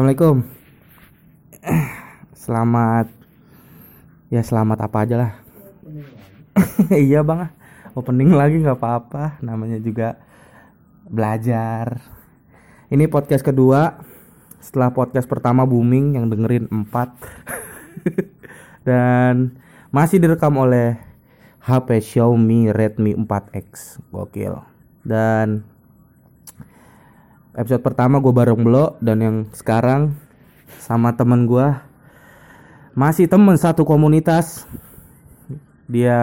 Assalamualaikum. Selamat ya selamat apa aja lah. iya bang, opening lagi nggak apa-apa. Namanya juga belajar. Ini podcast kedua. Setelah podcast pertama booming yang dengerin 4 dan masih direkam oleh HP Xiaomi Redmi 4X. Gokil. Dan episode pertama gue bareng Blo dan yang sekarang sama temen gue masih temen satu komunitas. Dia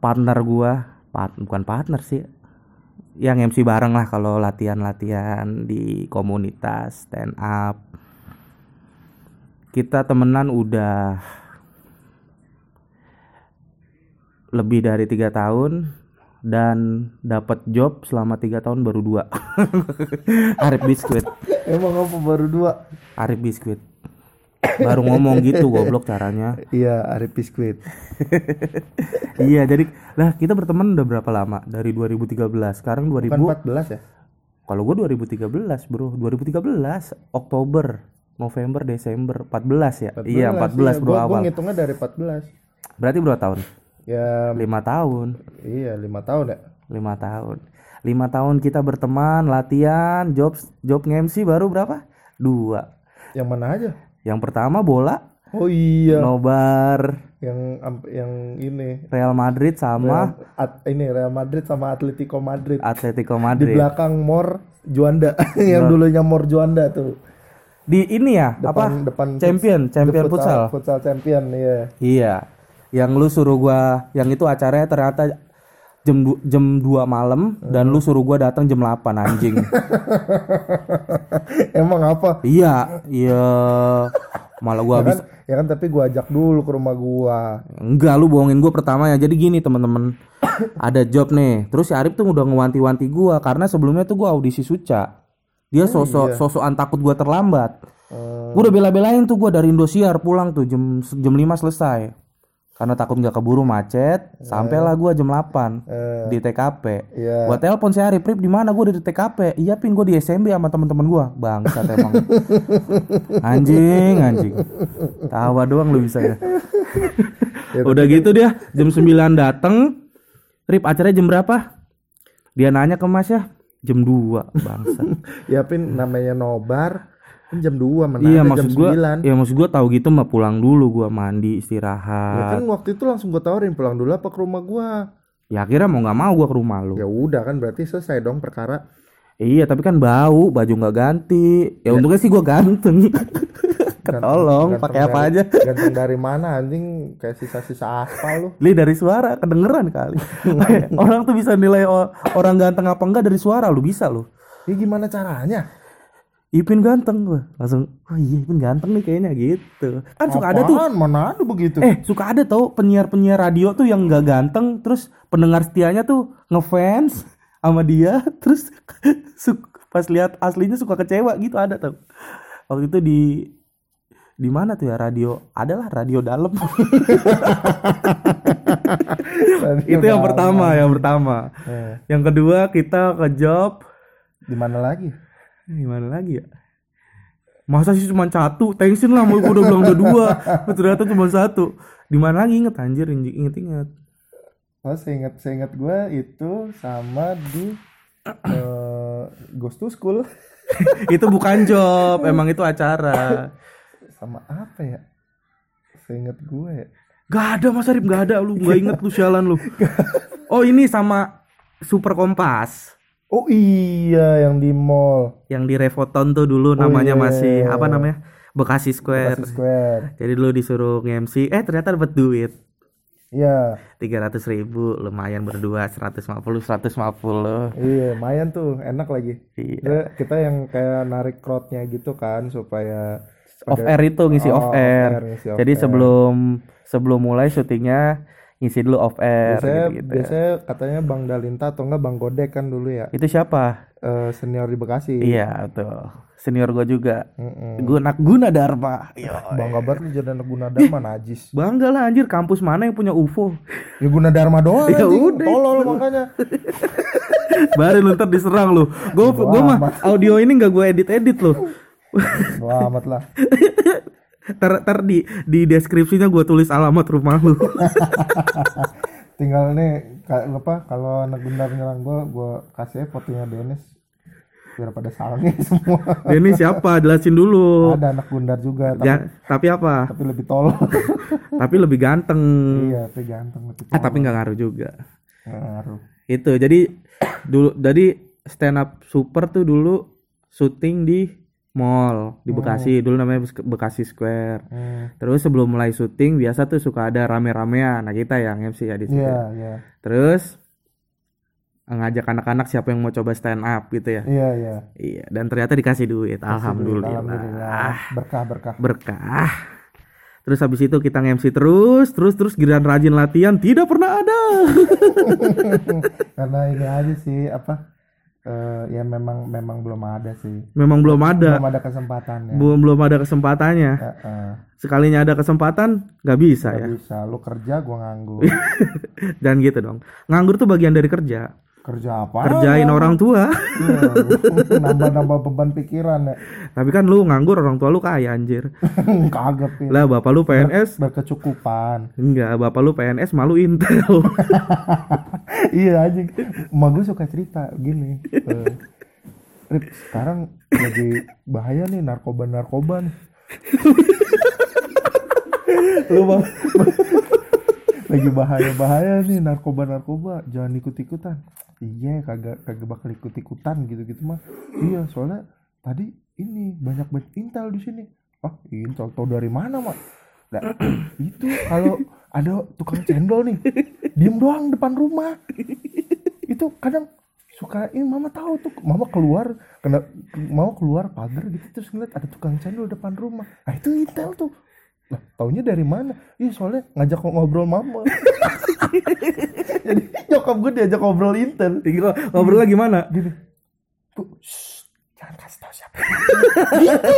partner gue part, bukan partner sih yang MC bareng lah kalau latihan-latihan di komunitas stand up kita temenan udah lebih dari tiga tahun dan dapat job selama tiga tahun baru dua. Arif biskuit. Emang apa baru dua? Arif biskuit. Baru ngomong gitu goblok caranya. Iya, Arif Biskuit. iya jadi lah kita berteman udah berapa lama? Dari 2013 sekarang 2000 Bukan 14 ya? kalau gue 2013 bro. 2013 Oktober November Desember 14 ya? Iya 14 bro Gua, awal. ngitungnya dari 14. berarti berapa tahun Ya, lima tahun. iya lima tahun ya. lima tahun. Lima tahun kita berteman latihan job job MC baru berapa? Dua. Yang mana aja? yang pertama bola. Oh iya, nobar. Yang yang ini. Real Madrid sama At- ini Real Madrid sama Atletico Madrid. Atletico Di Madrid. belakang Mor Juanda. Yang dulunya Mor Juanda tuh. di ini ya apa? Depan depan champion champion futsal. Futsal champion iya. iya yang lu suruh gua yang itu acaranya ternyata jam du- jam 2 malam dan lu suruh gua datang jam 8 anjing Emang apa? iya iya malah gua Ya habis kan, ya kan tapi gua ajak dulu ke rumah gua. Enggak, lu bohongin gue pertama ya. Jadi gini teman-teman, ada job nih. Terus si Arif tuh udah ngewanti-wanti gua karena sebelumnya tuh gua audisi Suca. Dia sosok sosokan takut gua terlambat. Hmm, Gua udah bela-belain tuh gua dari Indosiar pulang tuh jam jam 5 selesai. Karena takut nggak keburu macet, sampailah gua jam 8 eh, di TKP. Iya. Gua telepon si Arif, "Rip, di mana gua di TKP?" Iya, pin gua di SMB sama teman-teman gua. Bangsat emang. anjing, anjing. Tawa doang lu bisa ya. Udah gitu dia jam 9 dateng Rip acaranya jam berapa? Dia nanya ke Mas ya Jam 2 Bangsat ya pin namanya nobar kan jam 2 mana Iya maksud jam gua 9. Ya maksud gua tahu gitu mah pulang dulu gua mandi Ya istirahat kan waktu itu langsung gua tawarin pulang dulu apa ke rumah gua. Ya akhirnya mau nggak mau gua ke rumah lu Ya udah kan berarti selesai dong perkara. Iya tapi kan bau Baju nggak ganti Ya untungnya sih gua ganteng Ketolong pakai apa dari- aja Ganteng dari mana anjing kayak sisa-sisa aspal lu. Li dari suara kedengeran kali Orang tuh bisa nilai orang ganteng apa enggak dari suara lu bisa lu Ya gimana caranya? Ipin ganteng gua. Langsung oh iya Ipin ganteng nih kayaknya gitu. Kan suka ada tuh? Mana ada begitu? eh suka ada tau penyiar-penyiar radio tuh yang nggak ganteng terus pendengar setianya tuh ngefans sama dia terus pas lihat aslinya suka kecewa gitu ada tau. Waktu itu di di mana tuh ya radio? Adalah radio dalam. Itu yang pertama yang pertama. Eh, yang kedua kita ke job. Di mana lagi? Gimana lagi ya? Masa sih cuma satu? Tensin lah mau udah bilang udah dua. Ternyata cuma satu. Di mana lagi inget anjir? Inget inget. Oh, saya ingat saya ingat gua itu sama di eh Ghost to School. Itu bukan job emang itu acara. Sama apa ya? Saya ingat gue ya. Gak ada Mas Arif gak ada. Lu gak inget lu sialan lu. Oh ini sama Super Kompas Oh iya yang di mall yang di Revoton tuh dulu namanya iya. masih apa namanya Bekasi Square Bekasi Square. jadi dulu disuruh nge-MC eh ternyata dapat duit Iya, tiga ratus ribu lumayan berdua 150 150 iya, lumayan tuh, enak lagi. Iya. Kita, kita yang kayak narik crowdnya gitu kan supaya off air itu ngisi Oh, off air. ngisi off Jadi air. sebelum sebelum mulai syutingnya ngisi dulu off air biasanya gitu, biasanya katanya Bang Dalinta atau enggak Bang Godek kan dulu ya. Itu siapa? eh, senior di Bekasi. Iya, betul. Senior gua juga. Mm-mm. Guna Guna Dharma. Iya. Bangga banget lu jadi anak Gunadarma najis. Bangga lah anjir, kampus mana yang punya UFO? Ya Gunadarma doang Ya udah. Tolol makanya. Baru lu ntar diserang lu. Gua Bodo gua mah audio ini nggak gua edit-edit loh. Wah amat lah. Ter, ter di di deskripsinya gua tulis alamat rumah lu. Tinggal nih kayak apa kalau anak Gundar nyerang gua gua kasih fotonya Dennis biar pada salangnya semua. Ini siapa? Jelasin dulu. Ada anak Gundar juga tapi, Ya, tapi apa? tapi lebih tolol. tapi lebih ganteng. iya, tapi ganteng lebih Ah, tolol. tapi nggak ngaruh juga. Nggak ngaruh. Itu jadi dulu jadi stand up super tuh dulu syuting di mall di Bekasi dulu namanya Bekasi Square. Hmm. Terus sebelum mulai syuting biasa tuh suka ada rame-ramean. Nah kita yang MC ya di situ. Iya, iya. Terus ngajak anak-anak siapa yang mau coba stand up gitu ya. Iya, iya. Iya, dan ternyata dikasih duit. Alhamdulillah. Alhamdulillah. Berkah berkah. Berkah. Terus habis itu kita nge-MC terus, terus terus giliran rajin latihan tidak pernah ada. Karena ini aja sih apa? Eh, ya memang memang belum ada sih. Memang belum ada. Belum ada kesempatannya. Belum belum ada kesempatannya. Heeh. Sekalinya ada kesempatan nggak bisa Nggak ya. bisa lu kerja gua nganggur. Dan gitu dong. Nganggur tuh bagian dari kerja. Kerja apa? Kerjain orang tua. Iya, Nambah-nambah beban pikiran ya. Tapi kan lu nganggur orang tua lu kaya anjir. Pin. Lah bapak lu PNS berkecukupan. enggak, bapak lu PNS malu Intel. iya anjing. Emak gue suka cerita gini. eh, Rip, sekarang lagi bahaya nih narkoba-narkoba nih. lu bang. Lagi bahaya-bahaya nih narkoba-narkoba. Jangan ikut-ikutan. Iya, kagak kagak bakal ikut-ikutan gitu-gitu mah. Iya, soalnya tadi ini banyak banget Intel di sini. Ah, Intel tau dari mana, Mak? Nah, itu kalau ada tukang cendol nih, diem doang depan rumah. Itu kadang suka ini mama tahu tuh mama keluar kena mau keluar pagar gitu terus ngeliat ada tukang cendol depan rumah nah itu intel tuh lah taunya dari mana iya soalnya ngajak ngobrol mama jadi nyokap gue diajak ngobrol intel Tinggal ngobrol lagi mana? gini "Bu, shh, jangan kasih tau siapa gitu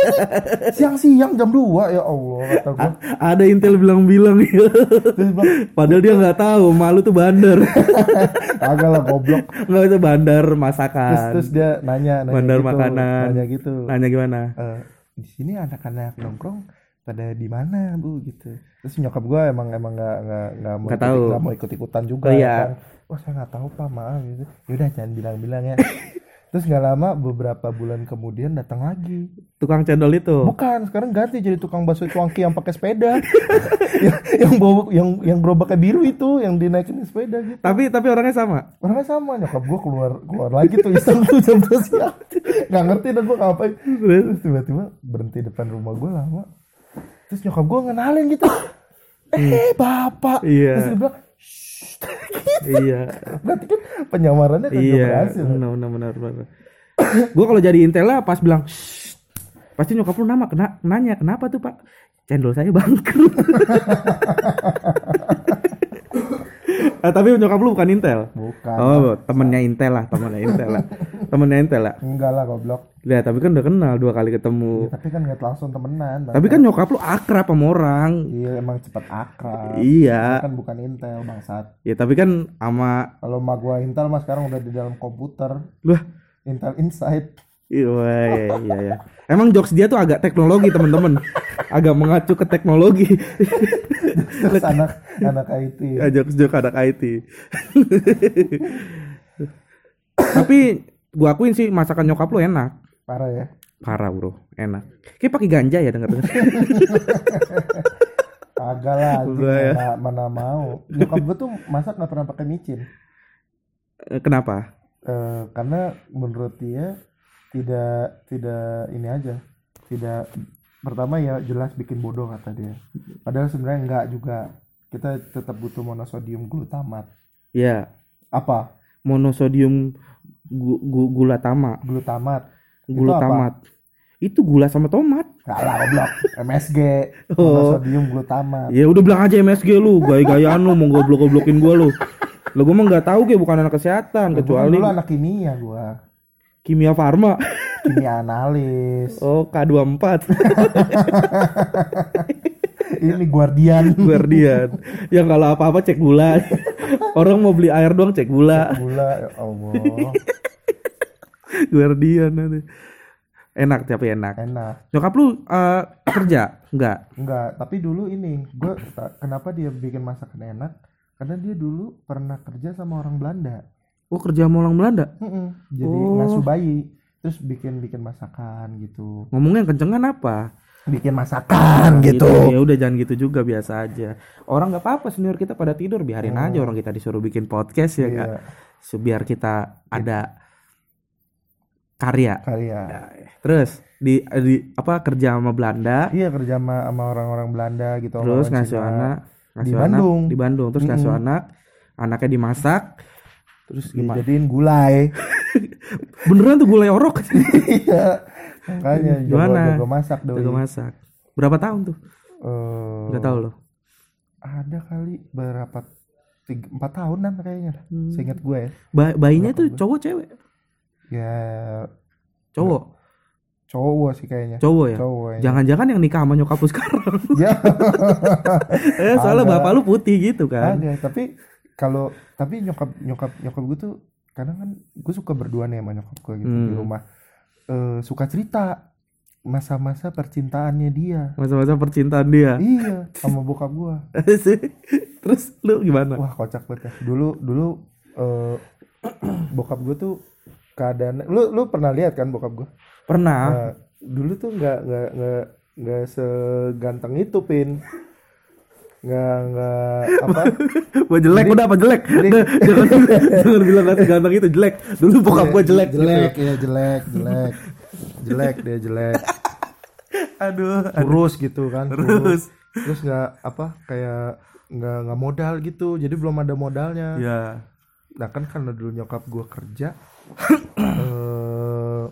siang-siang jam 2 ya Allah kata gue Ada Intel bilang-bilang ya. terus Padahal dia nggak tahu, malu tuh bandar. agak lah goblok Nggak itu bandar terus masakan. terus dia nanya nanya Bandar gitu, makanan. nanya gitu Nanya gimana? "Eh, di sini anak-anak nongkrong pada di mana bu gitu. Terus nyokap gue emang emang nggak nggak nggak mau ikut, tahu. nggak mau ikut ikutan juga Oh, ya iya. kan. Wah saya nggak tahu pak maaf gitu. Yaudah jangan bilang-bilang ya. Terus nggak lama beberapa bulan kemudian datang lagi. Tukang cendol itu. bukan sekarang ganti jadi tukang bakso cuangki yang pakai sepeda. Yang yang bawa yang yang gerobaknya biru itu yang dinaikin di sepeda gitu. Tapi tapi orangnya sama. orangnya sama nyokap gue keluar keluar lagi tuh iseng tuh jam 2 siang. Nggak ngerti dah gue ngapain. Terus? Tiba-tiba berhenti depan rumah gue lama terus nyokap gue ngenalin gitu eh bapak Iya. terus dia bilang "Shh." iya. berarti kan penyamarannya kagak Iya. berhasil Benar benar benar. benar. Gua kalau jadi Intel lah pas bilang "Shh." pasti nyokap lu nama kena nanya kenapa tuh pak cendol saya bangkrut Eh, tapi nyokap lu bukan Intel? Bukan. Oh temennya Intel lah temennya Intel lah. Temennya Intel lah. Enggak lah goblok. Ya tapi kan udah kenal dua kali Ya, ketemu tapi kan nggak langsung temenan Bang. tapi kan nyokap lu akrab sama orang. Iya emang cepet akrab. Iya. Kan bukan Intel bangsat. Ya tapi kan sama kalau emak gua Intel mah sekarang udah di dalam komputer. Wah, Intel Insight. Iya, iya, iya, iya. Emang jokes dia tuh agak teknologi temen-temen, agak mengacu ke teknologi. terus anak anak IT Ya, jokes jokes anak IT. Tapi gua akuin sih masakan nyokap lu enak. parah ya Parah bro, enak. Kayak pakai ganja ya denger denger. Kagak lah, ya. mana, mana mau. Nyokap gue tuh masak nggak pernah pakai micin, Eh, Kenapa? Eh, karena menurut dia tidak tidak ini aja, tidak pertama ya jelas bikin bodoh kata dia. Padahal sebenarnya enggak juga. Kita tetap butuh monosodium glutamat. Ya, Apa? monosodium gu- gu- gula tama, Glutamat. gula apa? tamat. Itu gula sama tomat. Enggak lah, goblok. MSG. Oh. Monosodium glutamat. Ya udah bilang aja MSG lu, gaya-gayaan lu mau goblok-goblokin gua lu. Lu gua mah nggak tahu gue bukan anak kesehatan kecuali dulu anak kimia gua. Kimia Farma. kimia analis Oh, K24. ini guardian Guardian. Yang kalau apa-apa cek gula. Orang mau beli air doang cek gula. gula ya Allah Guardian nanti. Enak tapi enak. enak Nyokap lu eh, kerja? Enggak. enggak tapi dulu ini gue kenapa dia bikin masakan enak karena dia dulu pernah kerja sama orang Belanda Oh, kerja sama orang Belanda. Mm-mm. jadi Oh. ngasuh bayi terus bikin bikin masakan gitu Ngomongnya yang kencengan apa? bikin masakan gitu Ya udah jangan gitu juga biasa aja. Orang nggak apa-apa senior kita pada tidur biarin aja orang kita disuruh bikin podcast ya kan. So, biar kita ada karya. karya Terus di, di apa kerja sama Belanda, iya kerja sama, sama orang-orang Belanda gitu terus ngasuh anak, Di ngasuh anak Bandung. di Bandung, terus ngasuh anak, anaknya dimasak, terus gimana? dijadiin gulai Beneran tuh gulai orok, iya makanya Gimana? jago masak doi jago masak. Berapa tahun tuh? Eh, Nggak tahu loh. ada kali berapa tiga, empat tahunan kayaknya Hmm. seingat gue ya Ba- bayinya tuh cowok cewek? ya Cowok, cowok sih kayaknya cowok ya. cowok ya. Jangan-jangan yang nikah sama nyokap lu sekarang. ya eh, soalnya Ada. bapak lu putih gitu kan. ada tapi kalau tapi nyokap nyokap nyokap gue tuh kadang kan gue suka berdua nih sama nyokap gue gitu di Hmm. rumah Eh, suka cerita masa-masa percintaannya dia Masa-masa percintaan dia. iya sama bokap gue Terus lu gimana? wah kocak banget ya dulu dulu eh, bokap gue tuh keadaan lu lu pernah lihat kan bokap gue Pernah. Nah, dulu tuh nggak nggak nggak nggak seganteng itu pin nggak nggak apa Gua jelek udah apa jelek? Jangan, jangan bilang ganteng itu jelek. Dulu bokap gua jelek. jelek ya jelek jelek jelek dia jelek Aduh. kurus gitu kan kurus. terus nggak apa kayak nggak nggak modal gitu jadi belum ada modalnya Ya. nah kan karena dulu nyokap gua kerja eh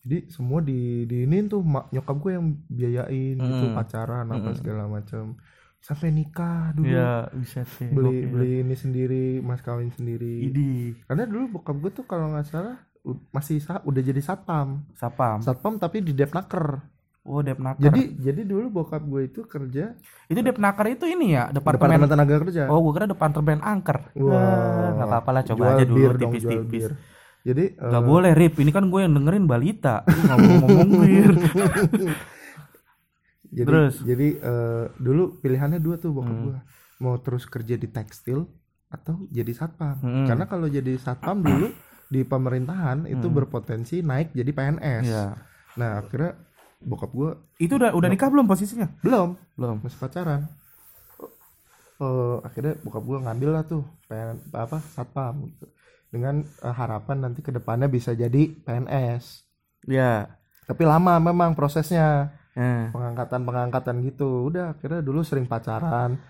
jadi semua di diinin tuh mak nyokap gue yang biayain gitu Mm. pacaran apa segala macam sampai nikah dulu Ya, bisa sih. beli beli ini sendiri mas kawin sendiri Idi. karena dulu bokap gue tuh kalau nggak salah masih sa- udah jadi satpam Sapam. satpam tapi di depnaker Oh, Depnaker. jadi jadi dulu bokap gue itu kerja itu Depnaker itu ini ya, departemen. departemen tenaga kerja Oh, gua kira departemen angker. Wah. Ah, nggak apa-apa lah, coba Jual aja dulu bir tipis-tipis. bir. jadi eh, Gak boleh Rip, ini kan gue yang dengerin balita ngomong-ngomong wir jadi Terus? jadi eh, dulu pilihannya dua tuh bokap Hmm. gue mau terus kerja di tekstil atau jadi satpam. Hmm. karena kalau jadi satpam dulu di pemerintahan itu berpotensi naik jadi PNS Iya. nah akhirnya bokap gue Itu udah udah nikah belum posisinya? belum. Belum. Masih pacaran. Eh, akhirnya bokap gue ngambil lah tuh PN, apa satpam gitu. Dengan eh, harapan nanti ke depannya bisa jadi PNS Ya tapi lama memang prosesnya eh. pengangkatan pengangkatan gitu. Udah akhirnya dulu sering pacaran.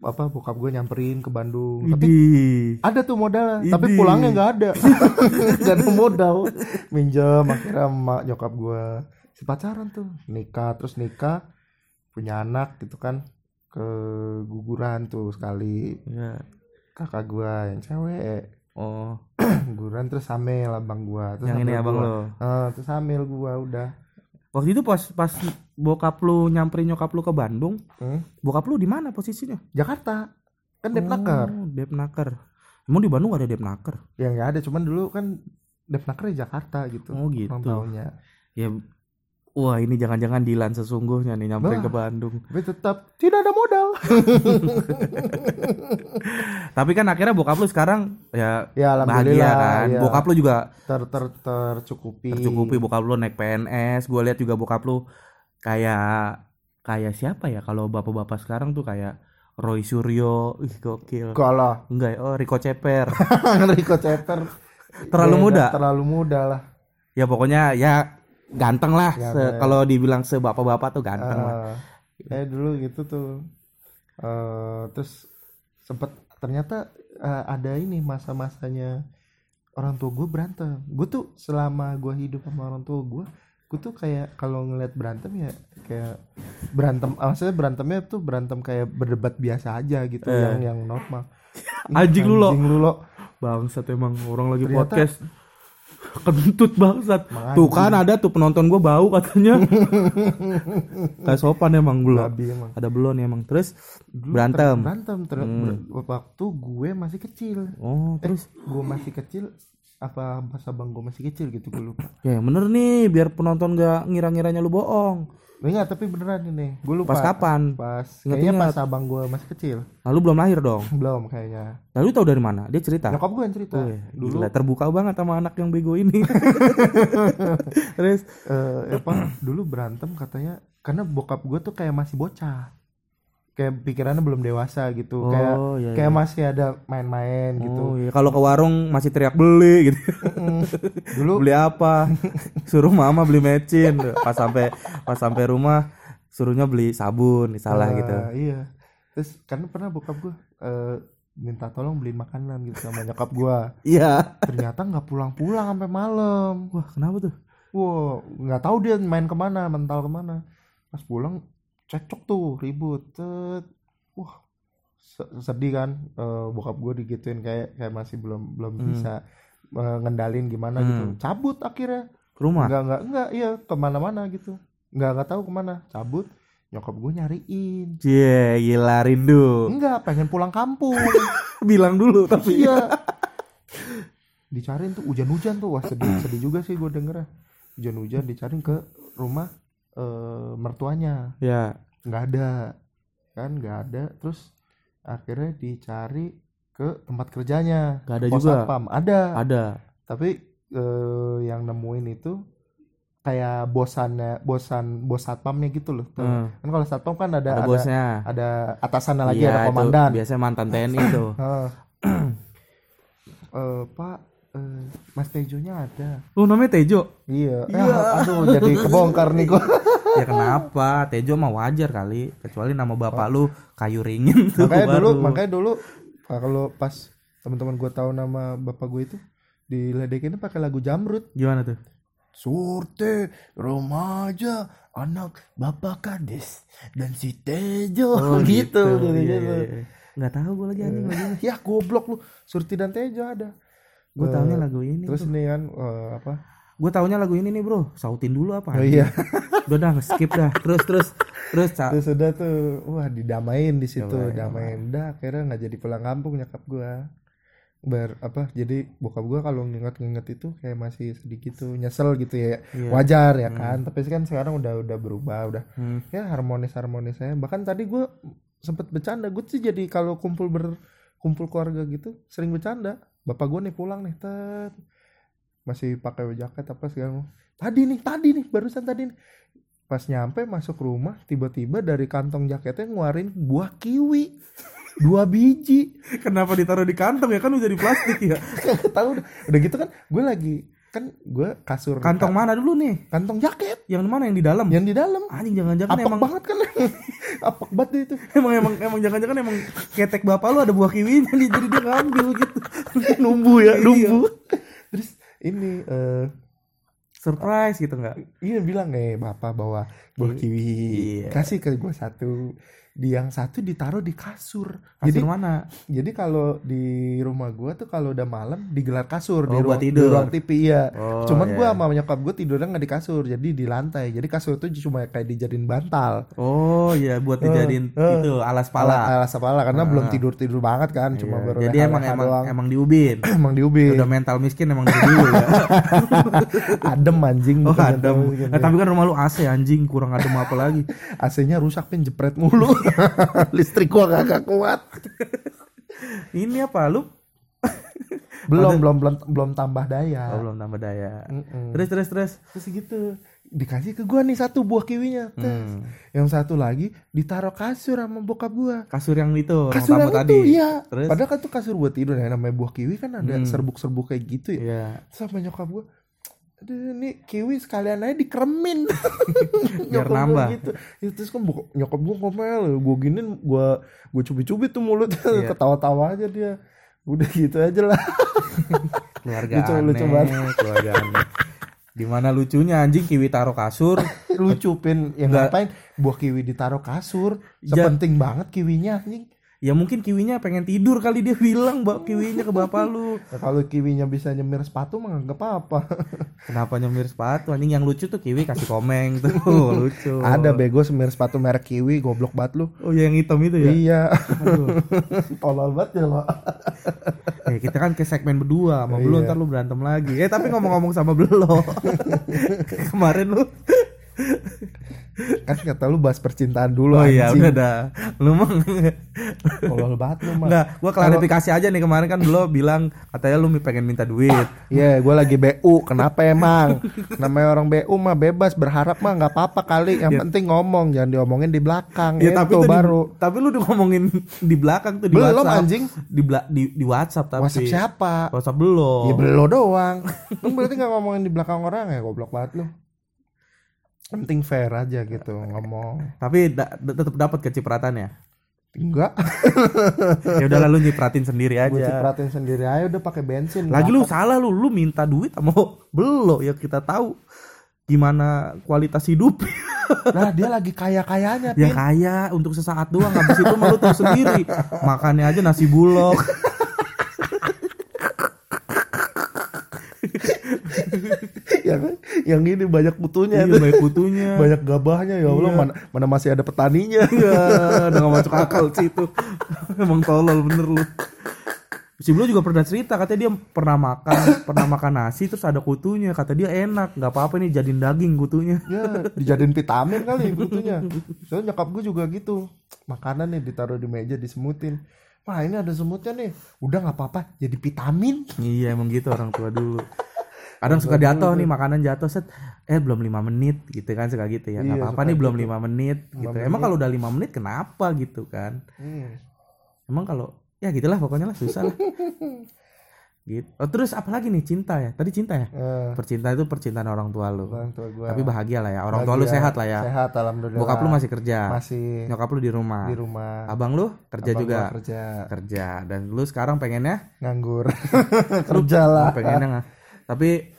Apa bokap gue nyamperin ke Bandung. Tapi Idi ada tuh modalnya tapi Idih. pulangnya nggak ada. Nggak ada modal. Minjem akhirnya emak nyokap gue si pacaran tuh. Nikah terus nikah punya anak gitu kan ke guguran tuh sekali. Ya kakak gue yang cewek. Oh. Guguran terus hamil abang gue. Terus Yang ini abang gua. lo? Eh, terus hamil gue udah. Waktu itu pas pas bokap lu nyamperin nyokap lu ke Bandung Hmm? Bokap lu di mana posisinya? Jakarta. Kan Depnaker Oh, Depnaker Emang di Bandung gak ada Depnaker? ya nggak ada. Cuman dulu kan Depnaker di Jakarta gitu Oh gitu. taunya. Ya Wah ini jangan-jangan Dilan sesungguhnya nih nyamperin Wah. ke Bandung. tapi tetap tidak ada modal. Tapi kan akhirnya bokap lu sekarang ya ya bahagia kan. ya. Bokap lu juga ter, ter, tercukupi. tercukupi. Bokap lu naik PNS gue lihat juga bokap lu kayak kayak siapa ya? Kalau bapak-bapak sekarang tuh kayak Roy Suryo ih gokil. Enggak lah enggak ya? oh Rico Ceper. Rico Ceper. Terlalu Beda, muda? terlalu muda lah. Ya pokoknya ya ganteng lah. Ya, ya. kalau dibilang sebapak-bapak tuh ganteng lah. Eh, eh dulu gitu tuh. Eh terus sempet ternyata eh, ada ini masa-masanya orang tua gue berantem. Gue tuh selama gue hidup sama orang tua gue gue tuh kayak kalau ngeliat berantem ya kayak berantem ah, maksudnya berantemnya tuh berantem kayak berdebat biasa aja gitu Eh. yang yang normal Anjing lu, Lo. anjing lu lo bangsat emang orang lagi Ternyata- podcast Kentut bangsat. Tuh kan ada tuh penonton gua bau katanya. Kayak sopan emang belum. Emang. Ada belum emang. Terus Dulu berantem. ter- berantem ter- Hmm. ber- waktu gue masih kecil Oh, terus gue masih kecil apa pas abang gue masih kecil gitu gue lupa ya bener nih biar penonton gak ngira-ngiranya lu bohong. Enggak, tapi beneran ini. Gue lupa. Pas kapan? Pas Ingat-ingat. kayaknya pas abang gue masih kecil. Lalu belum lahir dong. Belum kayaknya. Lalu tahu dari mana? Dia cerita. Nyokap gue yang cerita. Wih, Dulu gila, terbuka banget sama anak yang bego ini. Terus eh apa? Dulu berantem katanya karena bokap gue tuh kayak masih bocah. Kayak pikirannya belum dewasa gitu. Oh, kayak iya, kayak iya. masih ada main-main gitu. Oh iya, kalau ke warung masih teriak beli gitu. Mm. Dulu beli apa? Suruh mama beli mecin. Pas sampai pas sampai rumah suruhnya beli sabun, salah eh, gitu. Iya. Terus karena pernah bokap gue eh, minta tolong beliin makanan gitu sama nyokap gue. Iya. Ternyata nggak pulang-pulang sampai malam. Wah, kenapa tuh? Wow, nggak tahu dia main ke mana, mental ke mana. Pas pulang cekcok tuh, ribut. Tet. Wah, se- sedih kan. Eh, bokap gue digituin kayak kayak masih belum belum Hmm. bisa eh, ngendalin gimana gitu. Hmm. Cabut akhirnya. Ke rumah. Nggak nggak nggak, iya ke mana-mana gitu. Nggak nggak tahu ke mana. Cabut. Nyokap gue nyariin. Cie, gila rindu. Enggak, pengen pulang kampung. Bilang dulu tapi. iya. Dicariin tuh hujan-hujan tuh. Wah, sedih sedih juga sih gue dengernya. Hujan-hujan dicariin ke rumah eh, mertuanya. Ya. nggak ada kan nggak ada terus akhirnya dicari ke tempat kerjanya Nggak ada Pos juga. satpam ada Ada. tapi eh, yang nemuin itu kayak bosannya bosan bos satpamnya gitu loh Tuh. Hmm. kan kalau satpam kan ada Ada ada bosnya. ada atasannya lagi Iya, ada itu komandan Biasanya mantan TNI tuh. Heeh. Eh, pak eh, mas Tejonya ada Lu namanya Tejo? iya Iya. Ah, aduh jadi kebongkar nih gua ya kenapa? Tejo mah wajar kali. Kecuali nama bapak lu kayu ringin tuh. makanya dulu baru. makanya dulu ah, kalau pas teman-teman gue tahu nama bapak gue itu diledekinnya pakai lagu Jamrut Gimana tuh? Surte remaja anak bapak kades dan si Tejo Oh, gitu, gitu, Iya, gitu. iya, iya. Nggak tahu gue lagi anjing lagunya. ya goblok lu Surti dan Tejo ada Gue Eh, taunya lagu ini. terus nih kan eh, apa Gue taunya lagu ini nih bro. Sautin dulu apa? oh iya Udah dah skip dah. Terus terus terus Ca. terus udah tuh wah didamain di situ Damain, damain dah akhirnya nggak jadi pulang kampung nyokap gue ber apa jadi bokap gue kalau nginget-nginget itu kayak masih sedikit tuh nyesel gitu ya Iya. wajar ya kan tapi kan sekarang udah udah berubah udah Hmm. ya harmonis harmonis saya bahkan tadi gue sempet bercanda gue sih jadi kalau kumpul ber kumpul keluarga gitu sering bercanda bapak gue nih pulang nih tet. Masih pakai jaket apa segala tadi nih tadi nih barusan tadi nih. Pas nyampe masuk rumah tiba-tiba dari kantong jaketnya ngeluarin buah kiwi. Dua biji. Kenapa ditaruh di kantong ya? Kan udah di plastik ya? tahu udah, udah gitu kan gue lagi kan gue kasur Kantong mana dulu nih? kantong jaket. Yang mana? Yang di dalam? yang di dalam. Anjing jangan-jangan emang banget kan apek banget itu emang emang emang jangan-jangan emang ketek bapak lu ada buah kiwinya nih jadi dia ngambil gitu. numbu ya, Iya. numbu. terus ini eh Surprise gitu nggak? iya bilang nih bapak bawa buah kiwi Iya. kasih ke gue satu di yang satu ditaruh di kasur Kasur jadi mana? jadi kalau di rumah gue tuh kalau udah malam digelar kasur di, Oh, buat ruang, di tidur. ruang TV iya Oh, cuman iya. gue sama nyokap gue tidurnya nggak di kasur jadi di lantai jadi kasur itu cuma kayak dijadiin bantal Oh iya buat dijadiin Eh, eh. itu alas pala. alas kepala karena Ah. belum tidur tidur banget kan cuma Iya, baru Jadi emang emang doang. emang diubin. emang diubin Udah mental miskin emang dulu ya. adem anjing Oh adem. Eh, tapi kan rumah lu AC anjing kurang adem apa lagi? AC-nya rusak pin jepret mulu listrik gua kagak kuat Ini apa lu? belum belum belum belum tambah daya Oh, belum tambah daya. Mm-mm. Terus terus terus. terus gitu dikasih ke gua nih satu buah kiwinya Tes. Hmm. yang satu lagi ditaruh kasur sama bokap gua Kasur yang itu, kasur yang tadi. itu iya Terus? padahal kan tuh kasur buat tidur ya namanya buah kiwi kan ada Hmm. serbuk-serbuk kayak gitu ya Iya. sama nyokap gua Aduh, nih kiwi sekalian aja dikeremin Biar nambah. gitu. Ya, terus kan bokap- nyokap gua ngomel gua giniin gua gua cubit-cubit tuh mulut Iya. ketawa-tawa aja dia. Udah gitu aja lah. Keluarga Lucu, aneh, lucu banget. keluarga aneh. Di mana lucunya anjing kiwi taruh kasur, lucu pin. Yang Nggak. ngapain? Buah kiwi ditaruh kasur. Ja- sepenting banget kiwinya anjing Ya mungkin kiwinya pengen tidur kali dia bilang bawa kiwinya ke bapak lu. Nah, kalau kiwinya bisa nyemir sepatu mah nggak apa-apa. Kenapa nyemir sepatu? Anjing yang lucu tuh kiwi kasih komeng tuh lucu. Ada bego semir sepatu merek kiwi, goblok banget lu. Oh ya yang hitam itu ya. Iya. Aduh. Tolol banget ya lo. Eh, kita kan ke segmen berdua sama Belo Iya. ntar lu berantem lagi. Eh tapi ngomong-ngomong sama Belo. Kemarin lu kan kata lu bahas percintaan dulu Oh iya udah dah. Lu mah Tolol banget lu mah. Enggak, gua klarifikasi aja nih kemarin kan Belo bilang katanya lu pengen minta duit. Iya, gue lagi BU. Kenapa emang? Namanya orang BU mah bebas berharap mah nggak apa-apa kali. Yang penting ngomong, jangan diomongin di belakang. Ya Itu tapi di- baru. tapi lu udah ngomongin di belakang tuh di Belum, WhatsApp. anjing. Di, di di WhatsApp tapi. WhatsApp siapa? WhatsApp belum. Ya belum doang. Lu berarti nggak ngomongin di belakang orang ya goblok banget lu. Penting fair aja gitu ngomong. Tapi da- tetap dapat kecipratannya. Enggak, ya udah lalu nyipratin sendiri gue aja. cipratin sendiri aja udah pakai bensin. Lagi lu salah lu, lu minta duit sama Belo ya kita tahu gimana kualitas hidup. Nah, dia lagi kaya-kayanya, ya Pin. kaya untuk sesaat doang habis itu mah lu tahu sendiri. Makannya aja nasi bulog. yang yang ini banyak putunya Iya, tuh. banyak butuhnya. banyak gabahnya ya Allah. Iya. mana, mana masih ada petaninya. Iya, udah gak masuk akal sih itu. Emang tolol bener lu. Si Blo juga pernah cerita katanya dia pernah makan pernah makan nasi terus ada kutunya. Kata dia enak nggak apa-apa nih jadiin daging kutunya. Ya dijadiin vitamin kali putunya soalnya nyokap gue juga gitu. Makanan nih ditaruh di meja disemutin. Wah ini ada semutnya nih. Udah nggak apa-apa jadi vitamin. Iya emang gitu orang tua dulu kadang suka jatuh nih makanan jatuh set eh belum lima menit gitu kan suka gitu ya. Nggak Iya, apa-apa nih belum gitu. lima menit gitu. Lima emang kalau udah lima menit kenapa gitu kan? Hmm. emang kalau ya gitulah pokoknya lah susah lah. Gitu oh, terus apalagi nih cinta ya? Tadi cinta ya? Eh, percintaan itu percintaan orang tua lu. Orang tua gue tapi bahagia lah ya orang tua lu sehat lah ya. Sehat alhamdulillah. Bokap lu masih kerja? Masih. Nyokap lu di rumah? Di rumah. Abang lu kerja Abang juga? gua kerja. Kerja. Dan lu sekarang pengennya? Nganggur. Kerja lah. pengennya tapi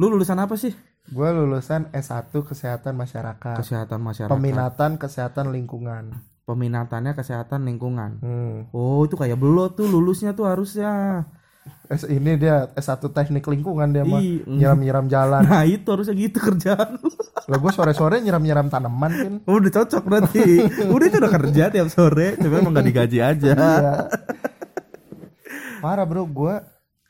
lu lulusan apa sih? Gue lulusan S1 kesehatan masyarakat. Kesehatan masyarakat. Peminatan kesehatan lingkungan. Peminatannya kesehatan lingkungan. Hmm. oh itu kayak belot tuh lulusnya tuh harusnya. S ini dia S1 teknik lingkungan dia mah. Ih, nyiram-nyiram jalan. Nah itu harusnya gitu kerjaan lah gue sore-sore nyiram-nyiram tanaman kan Oh, udah cocok berarti. Udah itu udah kerja tiap sore cuma emang gak digaji aja. Iya. parah bro. Gue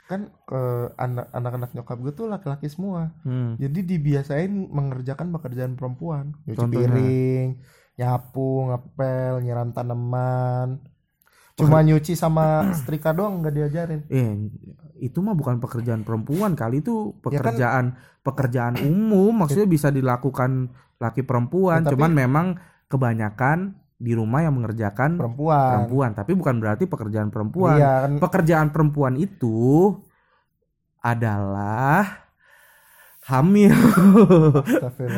kan ke anak anak-anak nyokap gue tuh laki-laki semua. Hmm. jadi dibiasain mengerjakan pekerjaan perempuan. Nyuci piring nyapu ngepel nyiram tanaman. Cuma nyuci sama setrika doang nggak diajarin. Eh itu mah bukan pekerjaan perempuan kali itu Ya kan- pekerjaan pekerjaan umum. Maksudnya bisa dilakukan laki perempuan Ya, tapi- cuman memang kebanyakan di rumah yang mengerjakan perempuan. perempuan. Tapi bukan berarti pekerjaan perempuan. Iya kan. Pekerjaan perempuan itu adalah hamil.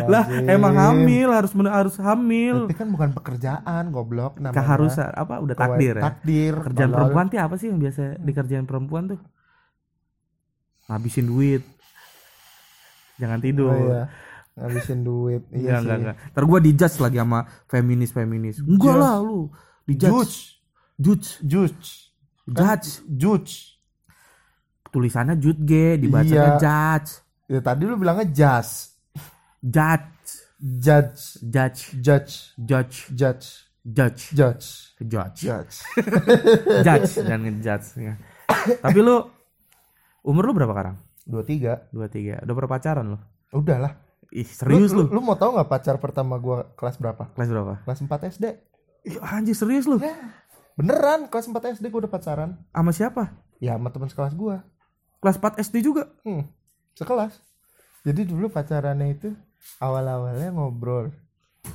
Lah emang hamil harus harus hamil. Tapi kan bukan pekerjaan goblok namanya. Keharusan apa udah takdir ya? takdir. Kerjaan perempuan tuh apa sih yang biasa dikerjain perempuan tuh? Ngabisin duit. Jangan tidur. Oh, iya. Ngabisin duit Iya iya enggak sih. enggak. Ntar gua dijudge lagi sama feminis feminis. Enggak Judge. lah lu. Dijudge. Judge. judge Judge. judge Tulisannya jud G, dibacanya Iya. judge. ya tadi lu bilangnya just Judge. judge Judge. judge Judge. judge Judge. judge Judge. judge Judge dan ngejudge. Ya. Tapi lu umur lu berapa sekarang? dua tiga Dua tiga. Udah berpacaran lu? udahlah Ih serius lu? lu, lu mau tahu nggak pacar pertama gua kelas berapa Kelas berapa? kelas 4 SD Ih, anjir serius lu? beneran kelas 4 SD gua udah pacaran Sama siapa? ya sama teman sekelas gua Kelas 4 SD juga? hmm, sekelas jadi dulu pacarannya itu awal-awalnya ngobrol